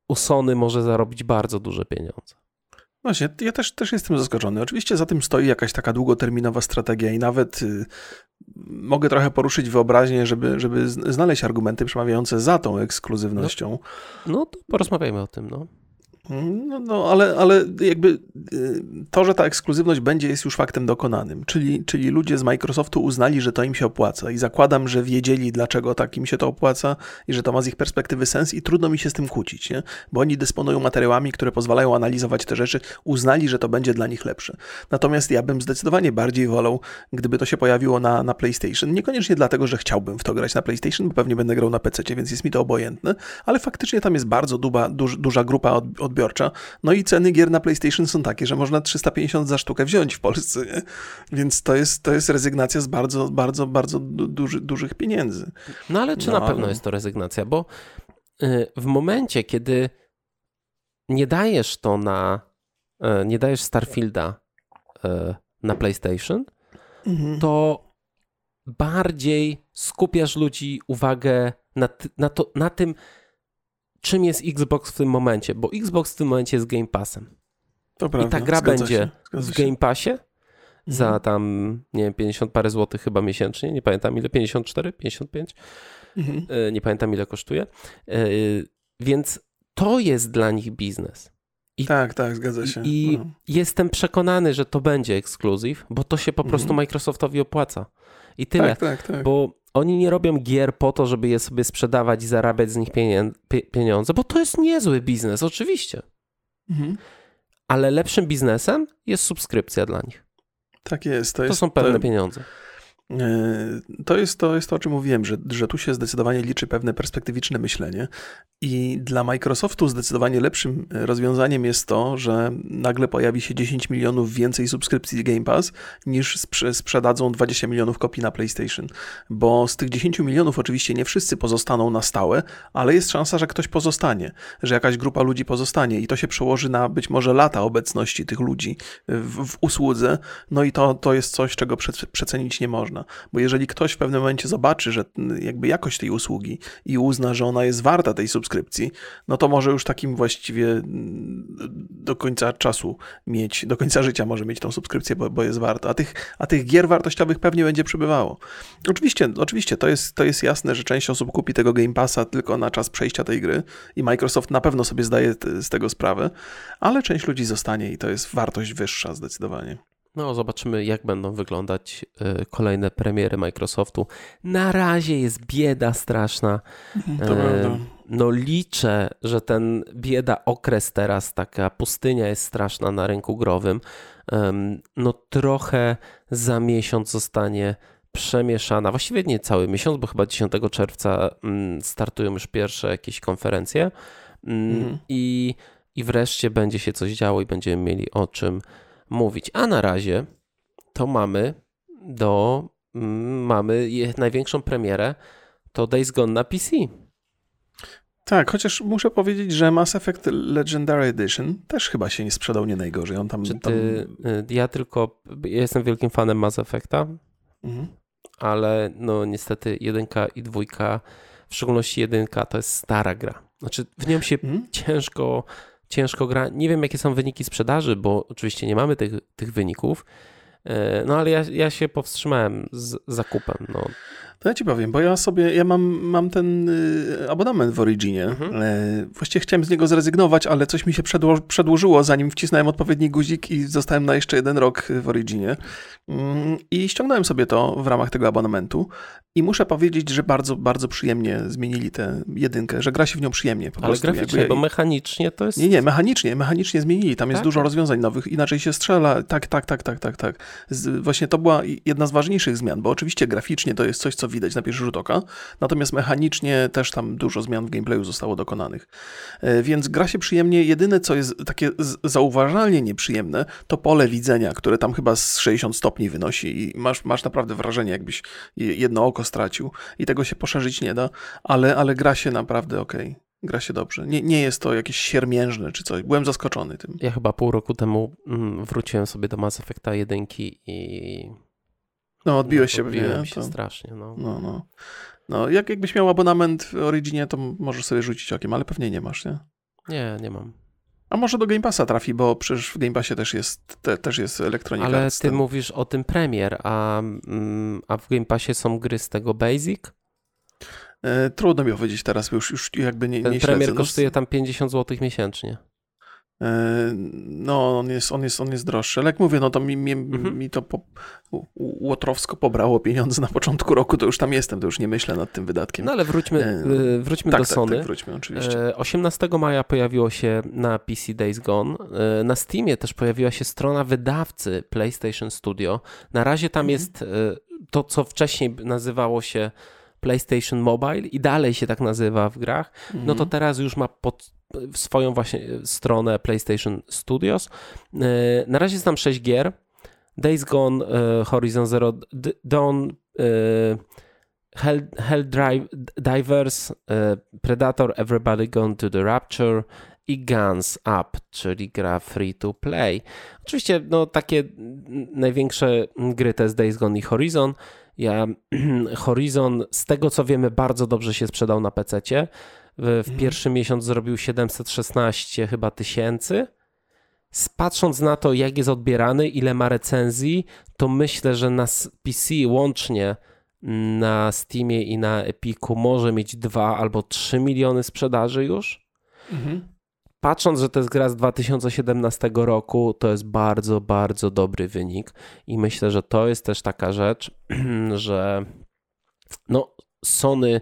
u Sony może zarobić bardzo duże pieniądze. Właśnie, ja też, też jestem zaskoczony. Oczywiście za tym stoi jakaś taka długoterminowa strategia i nawet y, mogę trochę poruszyć wyobraźnię, żeby, żeby znaleźć argumenty przemawiające za tą ekskluzywnością. No to porozmawiajmy o tym, no. No, no ale, ale jakby y, to, że ta ekskluzywność będzie, jest już faktem dokonanym. Czyli, czyli ludzie z Microsoftu uznali, że to im się opłaca i zakładam, że wiedzieli, dlaczego tak im się to opłaca i że to ma z ich perspektywy sens i trudno mi się z tym kłócić, nie? bo oni dysponują materiałami, które pozwalają analizować te rzeczy, uznali, że to będzie dla nich lepsze. Natomiast ja bym zdecydowanie bardziej wolał, gdyby to się pojawiło na, na PlayStation. Niekoniecznie dlatego, że chciałbym w to grać na PlayStation, bo pewnie będę grał na PC, więc jest mi to obojętne, ale faktycznie tam jest bardzo duba, duż, duża grupa od, odbiorcza. No i ceny gier na PlayStation są takie, że można 350 za sztukę wziąć w Polsce, nie? więc to jest, to jest rezygnacja z bardzo, bardzo, bardzo du, duży, dużych pieniędzy. No ale czy No, na pewno ale- jest to rezygnacja? Bo y, w momencie, kiedy nie dajesz to na, y, nie dajesz Starfielda y, na PlayStation, Mhm. to bardziej skupiasz ludzi uwagę na, na, to, na tym, czym jest Xbox w tym momencie, bo Xbox w tym momencie jest Game Passem. To prawda, I ta gra będzie się, w. Game Passie za Mhm. tam, nie wiem, 50 parę złotych chyba miesięcznie, nie pamiętam ile, 54, 55? Mhm. E, nie pamiętam ile kosztuje. E, Więc to jest dla nich biznes. I, Tak, tak, zgadza się. i No. jestem przekonany, że to będzie ekskluzyw, bo to się po prostu Mhm. Microsoftowi opłaca. I tyle. Tak, tak, tak. Bo oni nie robią gier po to, żeby je sobie sprzedawać i zarabiać z nich pieniądze, bo to jest niezły biznes, oczywiście. Mhm. Ale lepszym biznesem jest subskrypcja dla nich. Tak jest. To, To jest, są pewne to, pieniądze. E, To jest to, jest to, o czym mówiłem, że, że tu się zdecydowanie liczy pewne perspektywiczne myślenie. I dla Microsoftu zdecydowanie lepszym rozwiązaniem jest to, że nagle pojawi się 10 milionów więcej subskrypcji Game Pass niż sprze- sprzedadzą 20 milionów kopii na PlayStation. Bo z tych 10 milionów oczywiście nie wszyscy pozostaną na stałe, ale jest szansa, że ktoś pozostanie, że jakaś grupa ludzi pozostanie i to się przełoży na być może lata obecności tych ludzi w, w usłudze. No i to, to jest coś, czego prze, przecenić nie można. Bo jeżeli ktoś w pewnym momencie zobaczy, że jakby jakość tej usługi i uzna, że ona jest warta tej subskrypcji, no to może już takim właściwie do końca czasu mieć, do końca życia może mieć tą subskrypcję, bo, bo jest warta. A tych, a tych gier wartościowych pewnie będzie przybywało. Oczywiście, oczywiście to, jest, to jest jasne, że część osób kupi tego Game Passa tylko na czas przejścia tej gry i Microsoft na pewno sobie zdaje z tego sprawę, ale część ludzi zostanie i to jest wartość wyższa zdecydowanie. No, zobaczymy, jak będą wyglądać y, kolejne premiery Microsoftu. Na razie jest bieda straszna. To E, prawda. No, liczę, że ten bieda okres teraz, taka pustynia jest straszna na rynku growym. No, trochę za miesiąc zostanie przemieszana. Właściwie nie cały miesiąc, bo chyba 10 czerwca mm, startują już pierwsze jakieś konferencje. Mm, Mhm. I, I wreszcie będzie się coś działo i będziemy mieli o czym mówić. A na razie to mamy do mm, mamy największą premierę to Days Gone na PC. Tak, chociaż muszę powiedzieć, że Mass Effect Legendary Edition też chyba się nie sprzedał nie najgorzej. On tam, Czy ty, tam... Y, ja tylko ja jestem wielkim fanem Mass Effecta, mhm. ale no niestety jedynka i dwójka, w szczególności jedynka to jest stara gra. Znaczy w nią się mhm. ciężko, ciężko gra. Nie wiem jakie są wyniki sprzedaży, bo oczywiście nie mamy tych, tych wyników, E, no ale ja, ja się powstrzymałem z zakupem. No. To ja ci powiem, bo ja sobie, ja mam, mam ten y, abonament w Originie. Mhm. E, właściwie chciałem z niego zrezygnować, ale coś mi się przedło, przedłużyło, zanim wcisnąłem odpowiedni guzik i zostałem na jeszcze jeden rok w Originie. Mm, I ściągnąłem sobie to w ramach tego abonamentu. I muszę powiedzieć, że bardzo, bardzo przyjemnie zmienili tę jedynkę, że gra się w nią przyjemnie. Ale prostu. graficznie, Jakby... bo mechanicznie to jest... Nie, nie, mechanicznie, mechanicznie zmienili. Tam jest tak? dużo rozwiązań nowych, inaczej się strzela. Tak, tak, tak, tak, tak, tak. Właśnie to była jedna z ważniejszych zmian, bo oczywiście graficznie to jest coś, co widać na pierwszy rzut oka, natomiast mechanicznie też tam dużo zmian w gameplayu zostało dokonanych. E, więc gra się przyjemnie. Jedyne, co jest takie zauważalnie nieprzyjemne, to pole widzenia, które tam chyba z 60 stopni wynosi i masz, masz naprawdę wrażenie, jakbyś jedno oko stracił i tego się poszerzyć nie da, ale, ale gra się naprawdę ok. Gra się dobrze. Nie, nie jest to jakieś siermiężne czy coś. Byłem zaskoczony tym. Ja chyba pół roku temu mm, wróciłem sobie do Mass Effecta 1 i... No, odbiłeś się pewnie. Odbiłem się to... strasznie, no. No, no. no jak, jakbyś miał abonament w Originie, to możesz sobie rzucić okiem, ale pewnie nie masz, nie? Nie, nie mam. A może do Game Passa trafi, bo przecież w Game Passie też jest, te, też jest elektronika. Ale ty ten... mówisz o tym Premier, a, mm, a w Game Passie są gry z tego Basic? E, trudno mi powiedzieć teraz, już, już jakby nie, Ten nie Premier no kosztuje tam 50 zł miesięcznie. E, no, on jest, on, jest, on jest droższy. Ale jak mówię, no to mi, mi, mhm. mi to po, łotrowsko pobrało pieniądze na początku roku, to już tam jestem, to już nie myślę nad tym wydatkiem. No ale wróćmy, e, wróćmy tak, do tak, Sony. Tak, wróćmy, oczywiście. 18 maja pojawiło się na PC Days Gone. Na Steamie też pojawiła się strona wydawcy PlayStation Studio. Na razie tam mhm. jest to, co wcześniej nazywało się PlayStation Mobile i dalej się tak nazywa w grach, no to mhm. teraz już ma pod swoją właśnie stronę PlayStation Studios. E, na razie znam 6 gier. Days Gone, e, Horizon Zero Dawn, e, Hell, Hell Drive, Divers, Predator, Everybody Gone to the Rapture i Guns Up, czyli gra free to play. Oczywiście no, takie największe gry to jest Days Gone i Horizon. Ja, Horizon, z tego co wiemy, bardzo dobrze się sprzedał na PC. W, w mhm. pierwszy miesiąc zrobił 716 chyba tysięcy. Patrząc na to, jak jest odbierany, ile ma recenzji, to myślę, że na PC łącznie na Steamie i na Epiku może mieć 2 albo 3 miliony sprzedaży już. Mhm patrząc, że to jest gra z 2017 roku, to jest bardzo, bardzo dobry wynik i myślę, że to jest też taka rzecz, że no Sony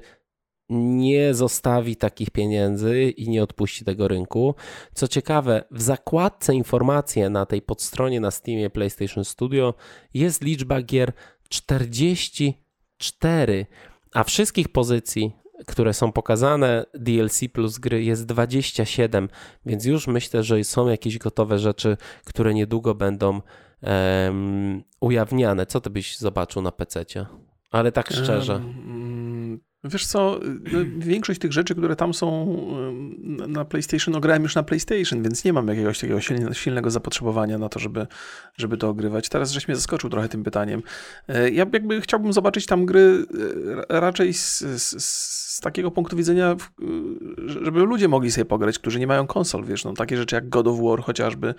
nie zostawi takich pieniędzy i nie odpuści tego rynku. Co ciekawe, w zakładce informacje na tej podstronie na Steamie PlayStation Studio jest liczba gier 44, a wszystkich pozycji które są pokazane, DLC plus gry jest 27, więc już myślę, że są jakieś gotowe rzeczy, które niedługo będą um, ujawniane. Co ty byś zobaczył na PC? Ale tak szczerze. Um, Wiesz co, no, większość tych rzeczy, które tam są na PlayStation, ograłem już na PlayStation, więc nie mam jakiegoś takiego silnego zapotrzebowania na to, żeby, żeby to ogrywać. Teraz żeś mnie zaskoczył trochę tym pytaniem. E, ja jakby chciałbym zobaczyć tam gry e, raczej z, z, z takiego punktu widzenia, żeby ludzie mogli sobie pograć, którzy nie mają konsol, wiesz, no takie rzeczy jak God of War chociażby,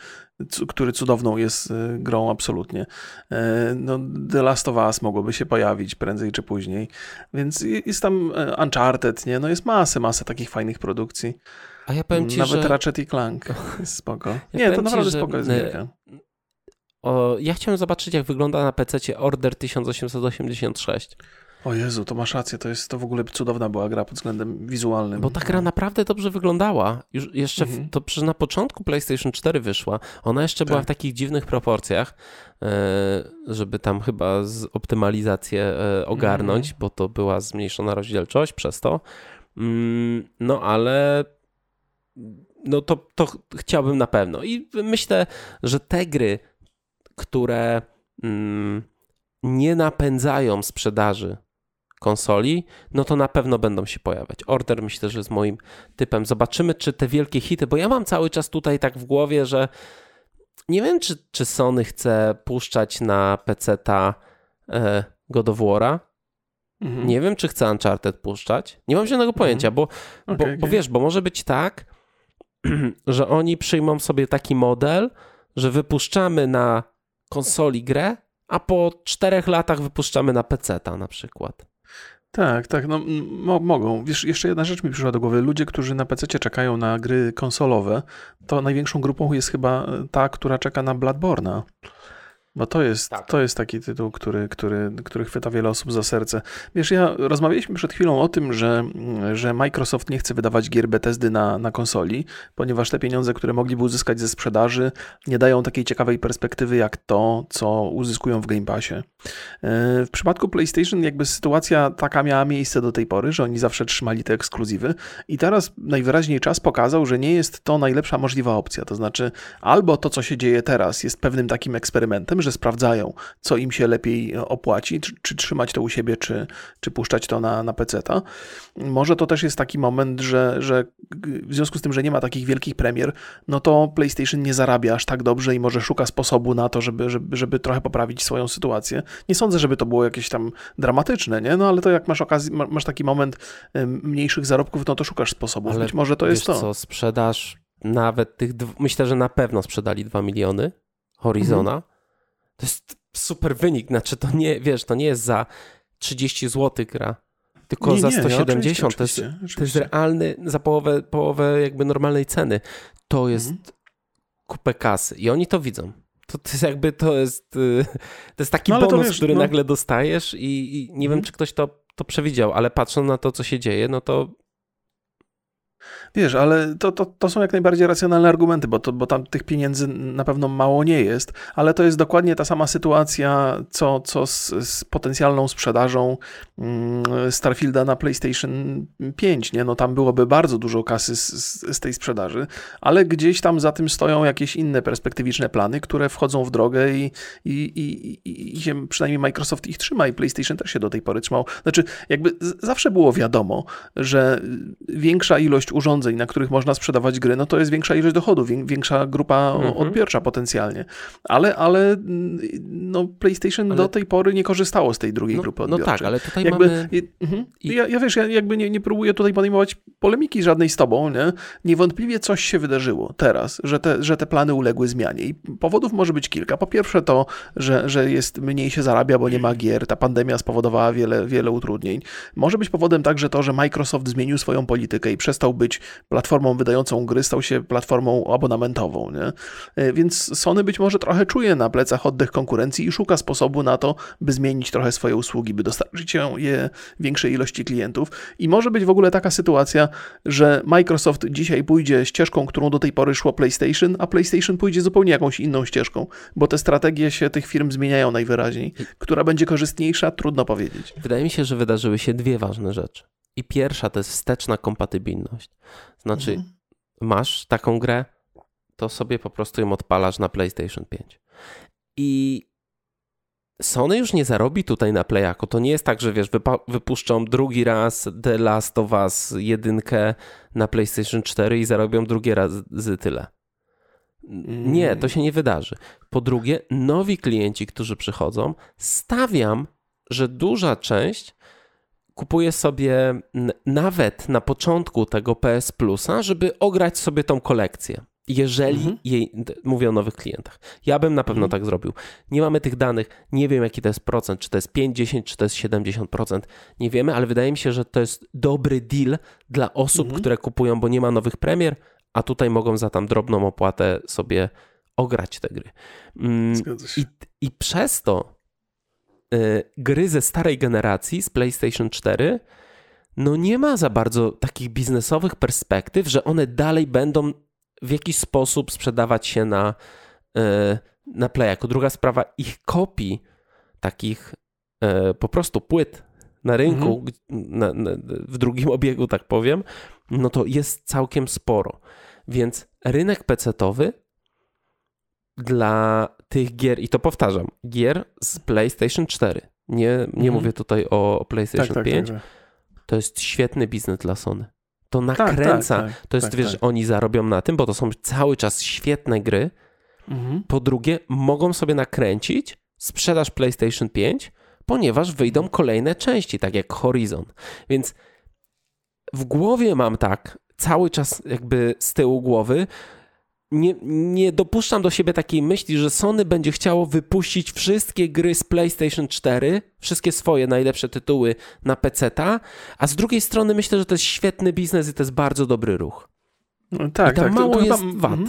który cudowną jest e, grą absolutnie. No The Last of Us mogłoby się pojawić prędzej czy później, więc jest tam E, Uncharted, nie? No jest masę, masę takich fajnych produkcji. A ja powiem ci, Nawet że... Ratchet i Clank jest spoko. Ja nie, to naprawdę ci, spoko jest gierka. O, ja chciałem zobaczyć, jak wygląda na PC Order 1886. O Jezu, to masz rację, to jest to w ogóle cudowna była gra pod względem wizualnym. Bo ta gra naprawdę dobrze wyglądała. Już jeszcze mhm. w, to przy, na początku PlayStation 4 wyszła. Ona jeszcze tak. była w takich dziwnych proporcjach, e, żeby tam chyba z optymalizację e, ogarnąć, mhm. bo to była zmniejszona rozdzielczość przez to. Mm, no ale no to, to chciałbym na pewno. I myślę, że te gry które mm, nie napędzają sprzedaży konsoli, no to na pewno będą się pojawiać. Order myślę, że jest moim typem. Zobaczymy, czy te wielkie hity, bo ja mam cały czas tutaj tak w głowie, że nie wiem, czy, czy Sony chce puszczać na PC-ta e, God of War'a. Mhm. Nie wiem, czy chce Uncharted puszczać. Nie mam żadnego pojęcia, mhm. bo, okay, bo, okay. bo wiesz, bo może być tak, że oni przyjmą sobie taki model, że wypuszczamy na konsoli grę, a po czterech latach wypuszczamy na PC-ta na przykład. Tak, tak, no mo mogą. Wiesz, jeszcze jedna rzecz mi przyszła do głowy. Ludzie, którzy na PC czekają na gry konsolowe, to największą grupą jest chyba ta, która czeka na Bloodborne'a. Bo to jest, tak. to jest taki tytuł, który, który, który chwyta wiele osób za serce. Wiesz, ja rozmawialiśmy przed chwilą o tym, że, że Microsoft nie chce wydawać gier Bethesdy na, na konsoli, ponieważ te pieniądze, które mogliby uzyskać ze sprzedaży, nie dają takiej ciekawej perspektywy jak to, co uzyskują w Game Passie. E, w przypadku PlayStation jakby sytuacja taka miała miejsce do tej pory, że oni zawsze trzymali te ekskluzywy i teraz najwyraźniej czas pokazał, że nie jest to najlepsza możliwa opcja. To znaczy albo to, co się dzieje teraz jest pewnym takim eksperymentem, że sprawdzają, co im się lepiej opłaci, czy, czy trzymać to u siebie, czy, czy puszczać to na, na PC-ta. Może to też jest taki moment, że, że w związku z tym, że nie ma takich wielkich premier, no to PlayStation nie zarabia aż tak dobrze i może szuka sposobu na to, żeby, żeby, żeby trochę poprawić swoją sytuację. Nie sądzę, żeby to było jakieś tam dramatyczne, nie? No ale to jak masz okazję, masz taki moment mniejszych zarobków, no to szukasz sposobów. Ale Być może to jest to. co, sprzedaż nawet tych, myślę, że na pewno sprzedali 2 miliony Horizona. Mhm. To jest super wynik, znaczy to nie, wiesz, to nie jest za 30 zł gra, tylko nie, za 170. Nie, to, jest, to jest realny, za połowę, połowę jakby normalnej ceny. To jest mhm. kupę kasy i oni to widzą. To, to jest jakby, to jest, y, to jest taki no, bonus, wiesz, który no... nagle dostajesz i, i nie mhm. wiem, czy ktoś to, to przewidział, ale patrząc na to, co się dzieje, no to Wiesz, ale to, to, to są jak najbardziej racjonalne argumenty, bo, to, bo tam tych pieniędzy na pewno mało nie jest, ale to jest dokładnie ta sama sytuacja, co, co z, z potencjalną sprzedażą Starfielda na PlayStation 5. Nie? No, tam byłoby bardzo dużo kasy z, z, tej sprzedaży, ale gdzieś tam za tym stoją jakieś inne perspektywiczne plany, które wchodzą w drogę i, i, i, i się przynajmniej Microsoft ich trzyma i PlayStation też się do tej pory trzymał. Znaczy, jakby zawsze było wiadomo, że większa ilość urządzeń, na których można sprzedawać gry, no to jest większa ilość dochodów, większa grupa mhm. odbiorcza potencjalnie. Ale, ale mm, no, PlayStation ale... do tej pory nie korzystało z tej drugiej no, grupy odbiorczej. No tak, ale tutaj jakby, mamy... Mhm. Ja, ja wiesz, ja jakby nie, nie próbuję tutaj podejmować polemiki żadnej z tobą, nie? Niewątpliwie coś się wydarzyło teraz, że te, że te plany uległy zmianie i powodów może być kilka. Po pierwsze to, że, że jest mniej się zarabia, bo nie ma gier, ta pandemia spowodowała wiele, wiele utrudnień. Może być powodem także to, że Microsoft zmienił swoją politykę i przestał być platformą wydającą gry, stał się platformą abonamentową. Nie? E, więc Sony być może trochę czuje na plecach oddech konkurencji i szuka sposobu na to, by zmienić trochę swoje usługi, by dostarczyć je większej ilości klientów. I może być w ogóle taka sytuacja, że Microsoft dzisiaj pójdzie ścieżką, którą do tej pory szło PlayStation, a PlayStation pójdzie zupełnie jakąś inną ścieżką, bo te strategie się tych firm zmieniają najwyraźniej. Która będzie korzystniejsza, trudno powiedzieć. Wydaje mi się, że wydarzyły się dwie ważne rzeczy. I pierwsza to jest wsteczna kompatybilność. Znaczy, mhm. masz taką grę, to sobie po prostu ją odpalasz na PlayStation 5. I Sony już nie zarobi tutaj na Playako. To nie jest tak, że wiesz, wypuszczą drugi raz The Last of Us jedynkę na PlayStation 4 i zarobią drugi raz z tyle. Nie, to się nie wydarzy. Po drugie, nowi klienci, którzy przychodzą, stawiam, że duża część kupuję sobie nawet na początku tego PS Plusa, żeby ograć sobie tą kolekcję. Jeżeli mhm. jej, mówię o nowych klientach. Ja bym na pewno mhm. tak zrobił. Nie mamy tych danych, nie wiem jaki to jest procent, czy to jest 5, 10, czy to jest 70%. Nie wiemy, ale wydaje mi się, że to jest dobry deal dla osób, mhm. które kupują, bo nie ma nowych premier, a tutaj mogą za tam drobną opłatę sobie ograć te gry. Mm, I, I przez to Y, gry ze starej generacji, z PlayStation 4, no nie ma za bardzo takich biznesowych perspektyw, że one dalej będą w jakiś sposób sprzedawać się na, y, na Play. Jako druga sprawa, ich kopii takich y, po prostu płyt na rynku, mhm. na, na, w drugim obiegu, tak powiem, no to jest całkiem sporo. Więc rynek pecetowy dla tych gier, i to powtarzam, gier z PlayStation 4. Nie, nie mhm. mówię tutaj o PlayStation tak, 5. Tak, tak, tak, to jest świetny biznes dla Sony. To tak, nakręca. Tak, to jest, wiesz, oni zarobią na tym, bo to są cały czas świetne gry. Mhm. Po drugie, mogą sobie nakręcić sprzedaż PlayStation 5, ponieważ wyjdą mhm. kolejne części, tak jak Horizon. Więc w głowie mam tak, cały czas jakby z tyłu głowy, nie, nie dopuszczam do siebie takiej myśli, że Sony będzie chciało wypuścić wszystkie gry z PlayStation 4, wszystkie swoje najlepsze tytuły na PC-ta, a z drugiej strony myślę, że to jest świetny biznes i to jest bardzo dobry ruch. No, tak, I tam tak. mało to, to jest chyba, wad.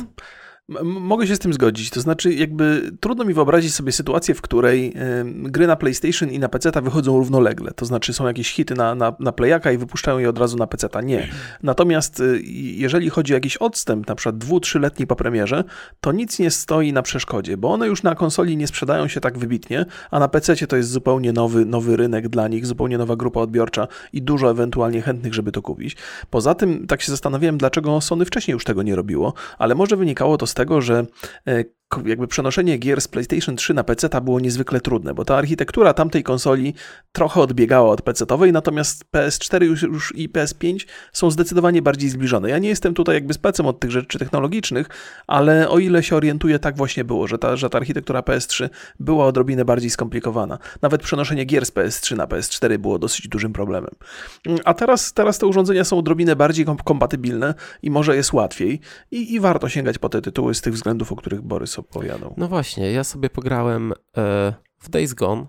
Mogę się z tym zgodzić. To znaczy, jakby trudno mi wyobrazić sobie sytuację, w której y, gry na PlayStation i na PC wychodzą równolegle. To znaczy, są jakieś hity na, na, na Playaka i wypuszczają je od razu na PC. Nie. Natomiast y, jeżeli chodzi o jakiś odstęp, na przykład dwu, trzyletni po premierze, to nic nie stoi na przeszkodzie, bo one już na konsoli nie sprzedają się tak wybitnie, a na PC to jest zupełnie nowy, nowy rynek dla nich, zupełnie nowa grupa odbiorcza i dużo ewentualnie chętnych, żeby to kupić. Poza tym, tak się zastanawiałem, dlaczego Sony wcześniej już tego nie robiło, ale może wynikało to z tego, że e, jakby przenoszenie gier z PlayStation 3 na PC było niezwykle trudne, bo ta architektura tamtej konsoli trochę odbiegała od PC-owej, natomiast PS4 już, już i PS5 są zdecydowanie bardziej zbliżone. Ja nie jestem tutaj jakby specem od tych rzeczy technologicznych, ale o ile się orientuję, tak właśnie było, że ta, że ta architektura PS3 była odrobinę bardziej skomplikowana. Nawet przenoszenie gier z PS3 na PS4 było dosyć dużym problemem. A teraz, teraz te urządzenia są odrobinę bardziej kompatybilne i może jest łatwiej i, i warto sięgać po te tytuły z tych względów, o których Borys opowiadał. No właśnie, ja sobie pograłem e, w Days Gone,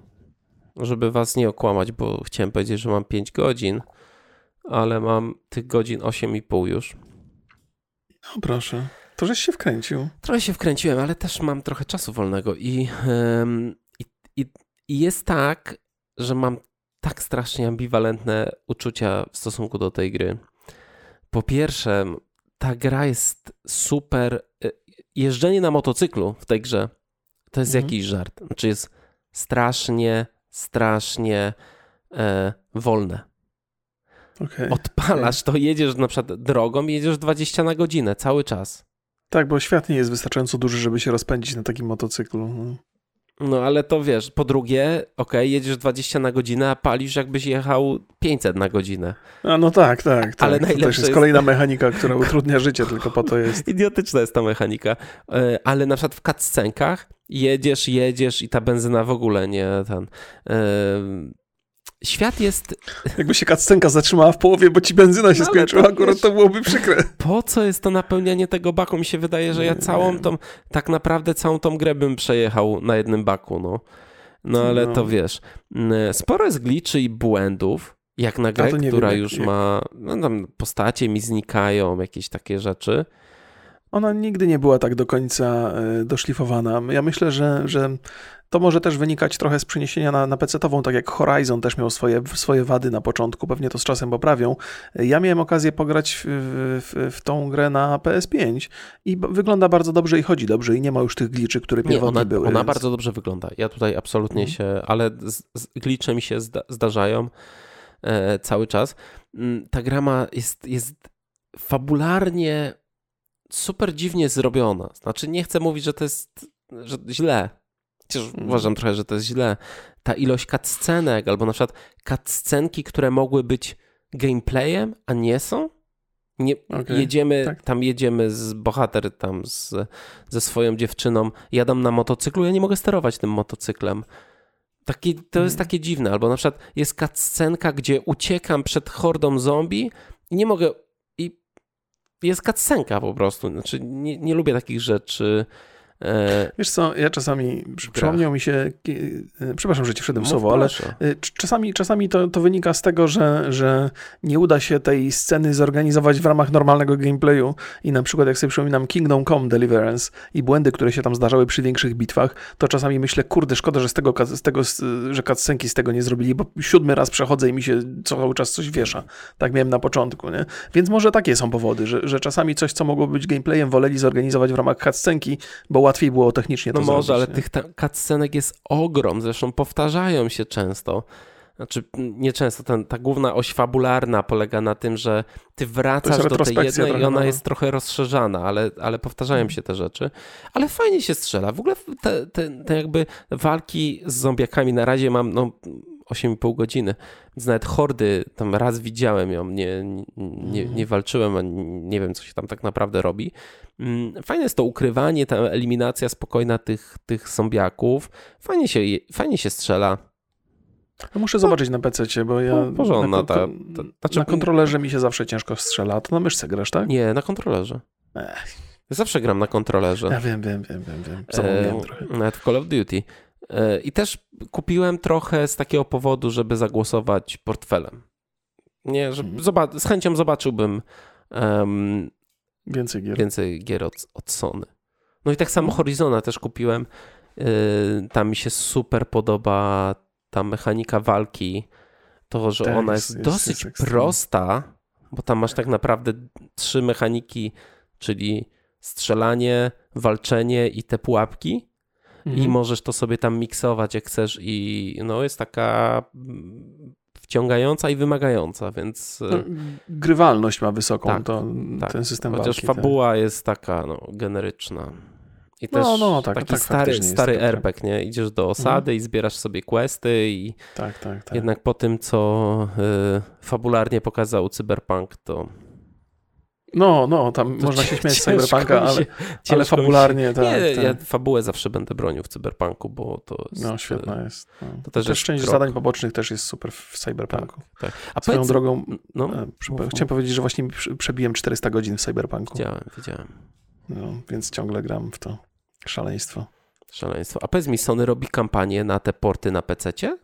żeby was nie okłamać, bo chciałem powiedzieć, że mam 5 godzin, ale mam tych godzin 8,5 już. No proszę. To żeś się wkręcił. Trochę się wkręciłem, ale też mam trochę czasu wolnego i, i, i, i jest tak, że mam tak strasznie ambiwalentne uczucia w stosunku do tej gry. Po pierwsze, ta gra jest super jeżdżenie na motocyklu w tej grze to jest mhm. jakiś żart. Znaczy jest strasznie, strasznie e, wolne. Okay. Odpalasz to, jedziesz na przykład drogą i jedziesz 20 na godzinę cały czas. Tak, bo świat nie jest wystarczająco duży, żeby się rozpędzić na takim motocyklu. No. Ale to wiesz, po drugie, ok, jedziesz 20 na godzinę, a palisz jakbyś jechał 500 na godzinę. A no tak, tak. tak. Ale to też jest, jest kolejna mechanika, która utrudnia życie, tylko po to jest. Idiotyczna jest ta mechanika. E, ale na przykład w cutscenkach jedziesz, jedziesz i ta benzyna w ogóle nie ten... Świat jest... Jakby się kaccenka zatrzymała w połowie, bo ci benzyna się no, skończyła, to, akurat wiesz, to byłoby przykre. Po co jest to napełnianie tego baku? Mi się wydaje, że ja całą tą, tak naprawdę całą tą grę bym przejechał na jednym baku, no. No ale no. to wiesz, sporo jest gliczy i błędów, jak na grę, która wiem, już jak... ma, no tam postacie mi znikają, jakieś takie rzeczy. Ona nigdy nie była tak do końca e, doszlifowana. Ja myślę, że, że to może też wynikać trochę z przeniesienia na, na PC-ową, tak jak Horizon też miał swoje, swoje wady na początku, pewnie to z czasem poprawią. Ja miałem okazję pograć w, w, w tą grę na PS5 i wygląda bardzo dobrze i chodzi dobrze i nie ma już tych gliczy, które pierwotnie były. Ona więc... bardzo dobrze wygląda. Ja tutaj absolutnie mhm. się, ale z, z glicze mi się zda, zdarzają e, cały czas. Mm, ta gra ma, jest, jest fabularnie super dziwnie zrobiona. Znaczy nie chcę mówić, że to jest że źle, Chociaż mm. uważam trochę, że to jest źle. Ta ilość cutscenek, albo na przykład cutscenki, które mogły być gameplayem, a nie są. Nie, okay, jedziemy, tak. tam jedziemy z bohater tam z, ze swoją dziewczyną, jadam na motocyklu, ja nie mogę sterować tym motocyklem. Taki, to jest mm. takie dziwne. Albo na przykład jest cutscenka, gdzie uciekam przed hordą zombie i nie mogę... Jest cutscenka po prostu. Znaczy, nie, nie lubię takich rzeczy. E, Wiesz co, ja czasami przypomniał mi się, e, przepraszam, że ci wszedłem słowo, ale e, czasami, czasami to, to wynika z tego, że, że nie uda się tej sceny zorganizować w ramach normalnego gameplayu i na przykład jak sobie przypominam Kingdom Come Deliverance i błędy, które się tam zdarzały przy większych bitwach, to czasami myślę, kurde, szkoda, że z tego, z tego że cutscenki z tego nie zrobili, bo siódmy raz przechodzę i mi się cały czas coś wiesza. Tak miałem na początku, nie? Więc może takie są powody, że, że czasami coś, co mogło być gameplayem, woleli zorganizować w ramach cutscenki, bo łatwiej było technicznie no to może, zrobić. ale nie? tych cutscenek jest ogrom, zresztą powtarzają się często. znaczy nieczęsto, ten, ta główna oś fabularna polega na tym, że ty wracasz do tej jednej i ona no. jest trochę rozszerzana, ale, ale powtarzają mhm. się te rzeczy. Ale fajnie się strzela. W ogóle te, te, te jakby walki z zombiakami na razie mam no, 8,5 godziny, więc nawet hordy, tam raz widziałem ją, nie, nie, nie walczyłem, a nie wiem, co się tam tak naprawdę robi. Mm, fajne jest to ukrywanie, ta eliminacja spokojna tych, tych zombiaków. Fajnie się, fajnie się strzela. No muszę zobaczyć na PC, bo ja. No, porządna, na, ta, ta, znaczy... na kontrolerze mi się zawsze ciężko strzela. A to na myszce grasz, tak? Nie, na kontrolerze. Ech. Zawsze gram na kontrolerze. Ja wiem, wiem, wiem, wiem, wiem. Zapomniałem e, trochę. Nawet w Call of Duty. E, I też kupiłem trochę z takiego powodu, żeby zagłosować portfelem. Nie, że hmm. z chęcią zobaczyłbym um, więcej gier, więcej gier od, od Sony. No i tak samo Horizona też kupiłem. Yy, tam mi się super podoba ta mechanika walki. To, że tak, ona jest, jest dosyć jest prosta, bo tam masz tak naprawdę trzy mechaniki, czyli strzelanie, walczenie i te pułapki mhm. i możesz to sobie tam miksować jak chcesz i no jest taka wciągająca i wymagająca, więc... No, grywalność ma wysoką tak, to, tak. ten system Chociaż walki, fabuła tak. jest taka no, generyczna. I no, też no, tak, taki tak, stary, stary RPG, nie? Idziesz do osady mhm. i zbierasz sobie questy i tak, tak, tak. jednak po tym, co y, fabularnie pokazał Cyberpunk, to no, no, tam to można się śmiać z Cyberpunka, ale, ale fabularnie tak. Nie, tak. ja fabułę zawsze będę bronił w Cyberpunku, bo to jest... No, świetna jest. No. To też, też część krok. zadań pobocznych też jest super w Cyberpunku. Tak, tak. A Swoją powiedz... drogą, no, e, chciałem powiedzieć, że właśnie przebiłem 400 godzin w Cyberpunku. Widziałem, widziałem. No, więc ciągle gram w to szaleństwo. Szaleństwo. A powiedz mi, Sony robi kampanię na te porty na PC-cie?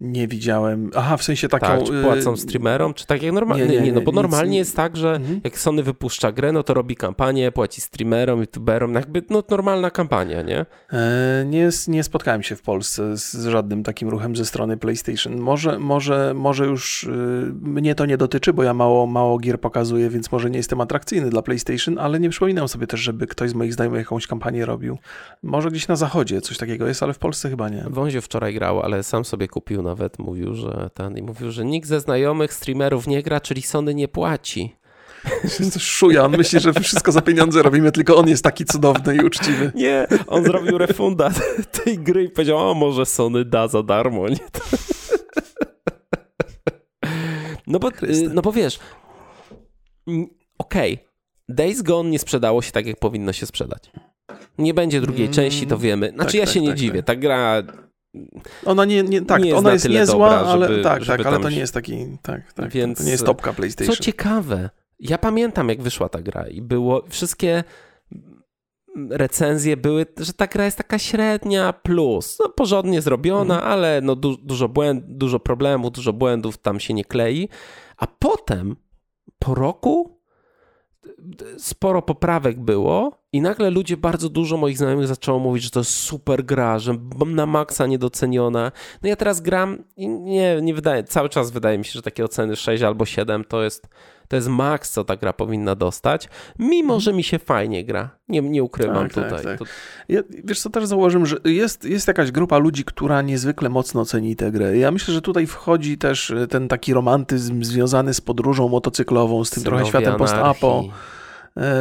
Nie widziałem. Aha, w sensie taką... Tak, czy płacą streamerom, czy tak jak normalnie? Nie, nie, nie, no bo normalnie nic... jest tak, że mhm. jak Sony wypuszcza grę, no to robi kampanię, płaci streamerom, youtuberom, jakby no normalna kampania, nie? E, nie, nie spotkałem się w Polsce z żadnym takim ruchem ze strony PlayStation. Może, może, może już y, mnie to nie dotyczy, bo ja mało, mało gier pokazuję, więc może nie jestem atrakcyjny dla PlayStation, ale nie przypominam sobie też, żeby ktoś z moich znajomych jakąś kampanię robił. Może gdzieś na zachodzie coś takiego jest, ale w Polsce chyba nie. Wąziu wczoraj grał, ale sam sobie kupił nawet mówił, że ten i mówił, że nikt ze znajomych streamerów nie gra, czyli Sony nie płaci. Szuja, on myśli, że wszystko za pieniądze robimy, tylko on jest taki cudowny i uczciwy. Nie, on zrobił refunda tej gry i powiedział, a może Sony da za darmo, nie? No bo, no bo wiesz, okej, okay. Days Gone nie sprzedało się tak, jak powinno się sprzedać. Nie będzie drugiej mm, części, to wiemy. Znaczy tak, ja tak, się nie tak, dziwię, tak. ta gra ona nie, nie tak, nie ona jest niezła, dobra, ale żeby, tak, żeby tak, ale to nie jest taki, tak, tak, Więc, to nie jest topka PlayStation. Co ciekawe, ja pamiętam jak wyszła ta gra i było, wszystkie recenzje były, że ta gra jest taka średnia plus, no porządnie zrobiona, mhm. ale no du dużo błęd, dużo problemów, dużo błędów tam się nie klei, a potem po roku sporo poprawek było i nagle ludzie, bardzo dużo moich znajomych zaczęło mówić, że to jest super gra, że na maksa niedoceniona. No ja teraz gram i nie, nie wydaje, cały czas wydaje mi się, że takie oceny 6 albo 7 to jest, to jest maks, co ta gra powinna dostać, mimo że mi się fajnie gra. Nie, nie ukrywam tak, tak tutaj. Tak, tak. Ja, wiesz co, też założyłem, że jest, jest jakaś grupa ludzi, która niezwykle mocno ceni tę grę. Ja myślę, że tutaj wchodzi też ten taki romantyzm związany z podróżą motocyklową, z tym Synowie trochę światem post-apo. E,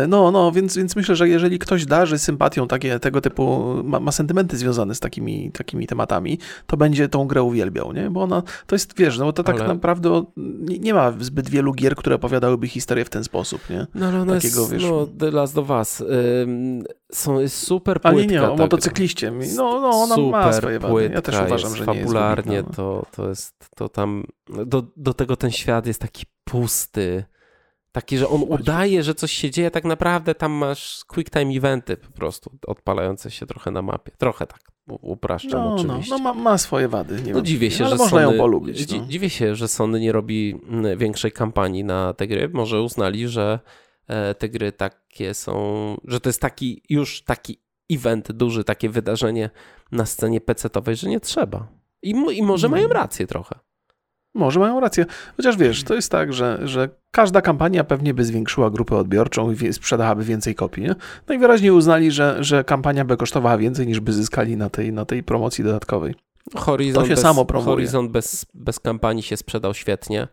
no, no, więc, więc myślę, że jeżeli ktoś darzy sympatią takie, tego typu, ma, ma, sentymenty związane z takimi, takimi tematami, to będzie tą grę uwielbiał, nie? Bo ona, to jest, wiesz, no to tak ale... naprawdę nie, nie, ma zbyt wielu gier, które opowiadałyby historię w ten sposób, nie? No, ale ona Takiego, jest, wiesz... no, The Last of Us. Ym, są, jest super płytka. A nie, nie, o motocykliście. No, no, ona super ma swoje wady. Ja też uważam, że nie jest fabularnie no. to, to jest, to tam, do, do tego ten świat jest taki pusty Taki, że on udaje, że coś się dzieje, tak naprawdę tam masz quick time eventy po prostu, odpalające się trochę na mapie. Trochę tak, upraszczam no, no oczywiście. No, no ma, ma, swoje wady. Nie no dziwię się, że można Sony, ją polubić. No. Dziwię się, że Sony nie robi mm, większej kampanii na te gry. Może uznali, że e, te gry takie są, że to jest taki już taki event duży, takie wydarzenie na scenie PC-owej, że nie trzeba. I, i może mają rację trochę. Może mają rację. Chociaż wiesz, to jest tak, że, że każda kampania pewnie by zwiększyła grupę odbiorczą i sprzedałaby więcej kopii. Nie? No i wyraźnie uznali, że, że kampania by kosztowała więcej niż by zyskali na tej, na tej promocji dodatkowej. Horizon, To się bez, samo promuje. Horizon bez, bez kampanii się sprzedał świetnie,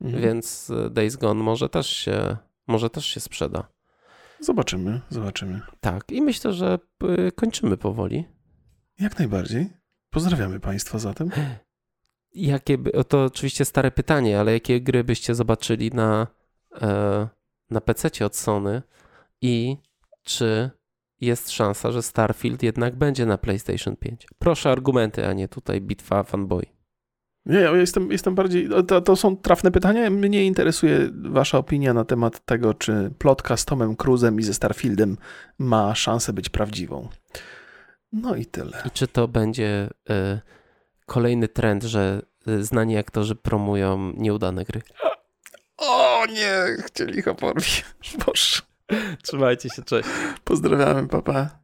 Mhm. więc e, Days Gone może też się, może też się sprzeda. Zobaczymy, zobaczymy. Tak, i myślę, że y, kończymy powoli. Jak najbardziej. Pozdrawiamy Państwa zatem. Jakie to oczywiście stare pytanie, ale jakie gry byście zobaczyli na, e, na PC od Sony i czy jest szansa, że Starfield jednak będzie na PlayStation 5? Proszę argumenty, a nie tutaj bitwa fanboy. Nie, ja jestem, jestem bardziej. To, to są trafne pytania. Mnie interesuje Wasza opinia na temat tego, czy plotka z Tomem Cruzem i ze Starfieldem ma szansę być prawdziwą. No i tyle. I czy to będzie e, kolejny trend, że e, znani aktorzy promują nieudane gry? O nie, chcieli ich porwie. Boże. Trzymajcie się, cześć. Pozdrawiamy, papa.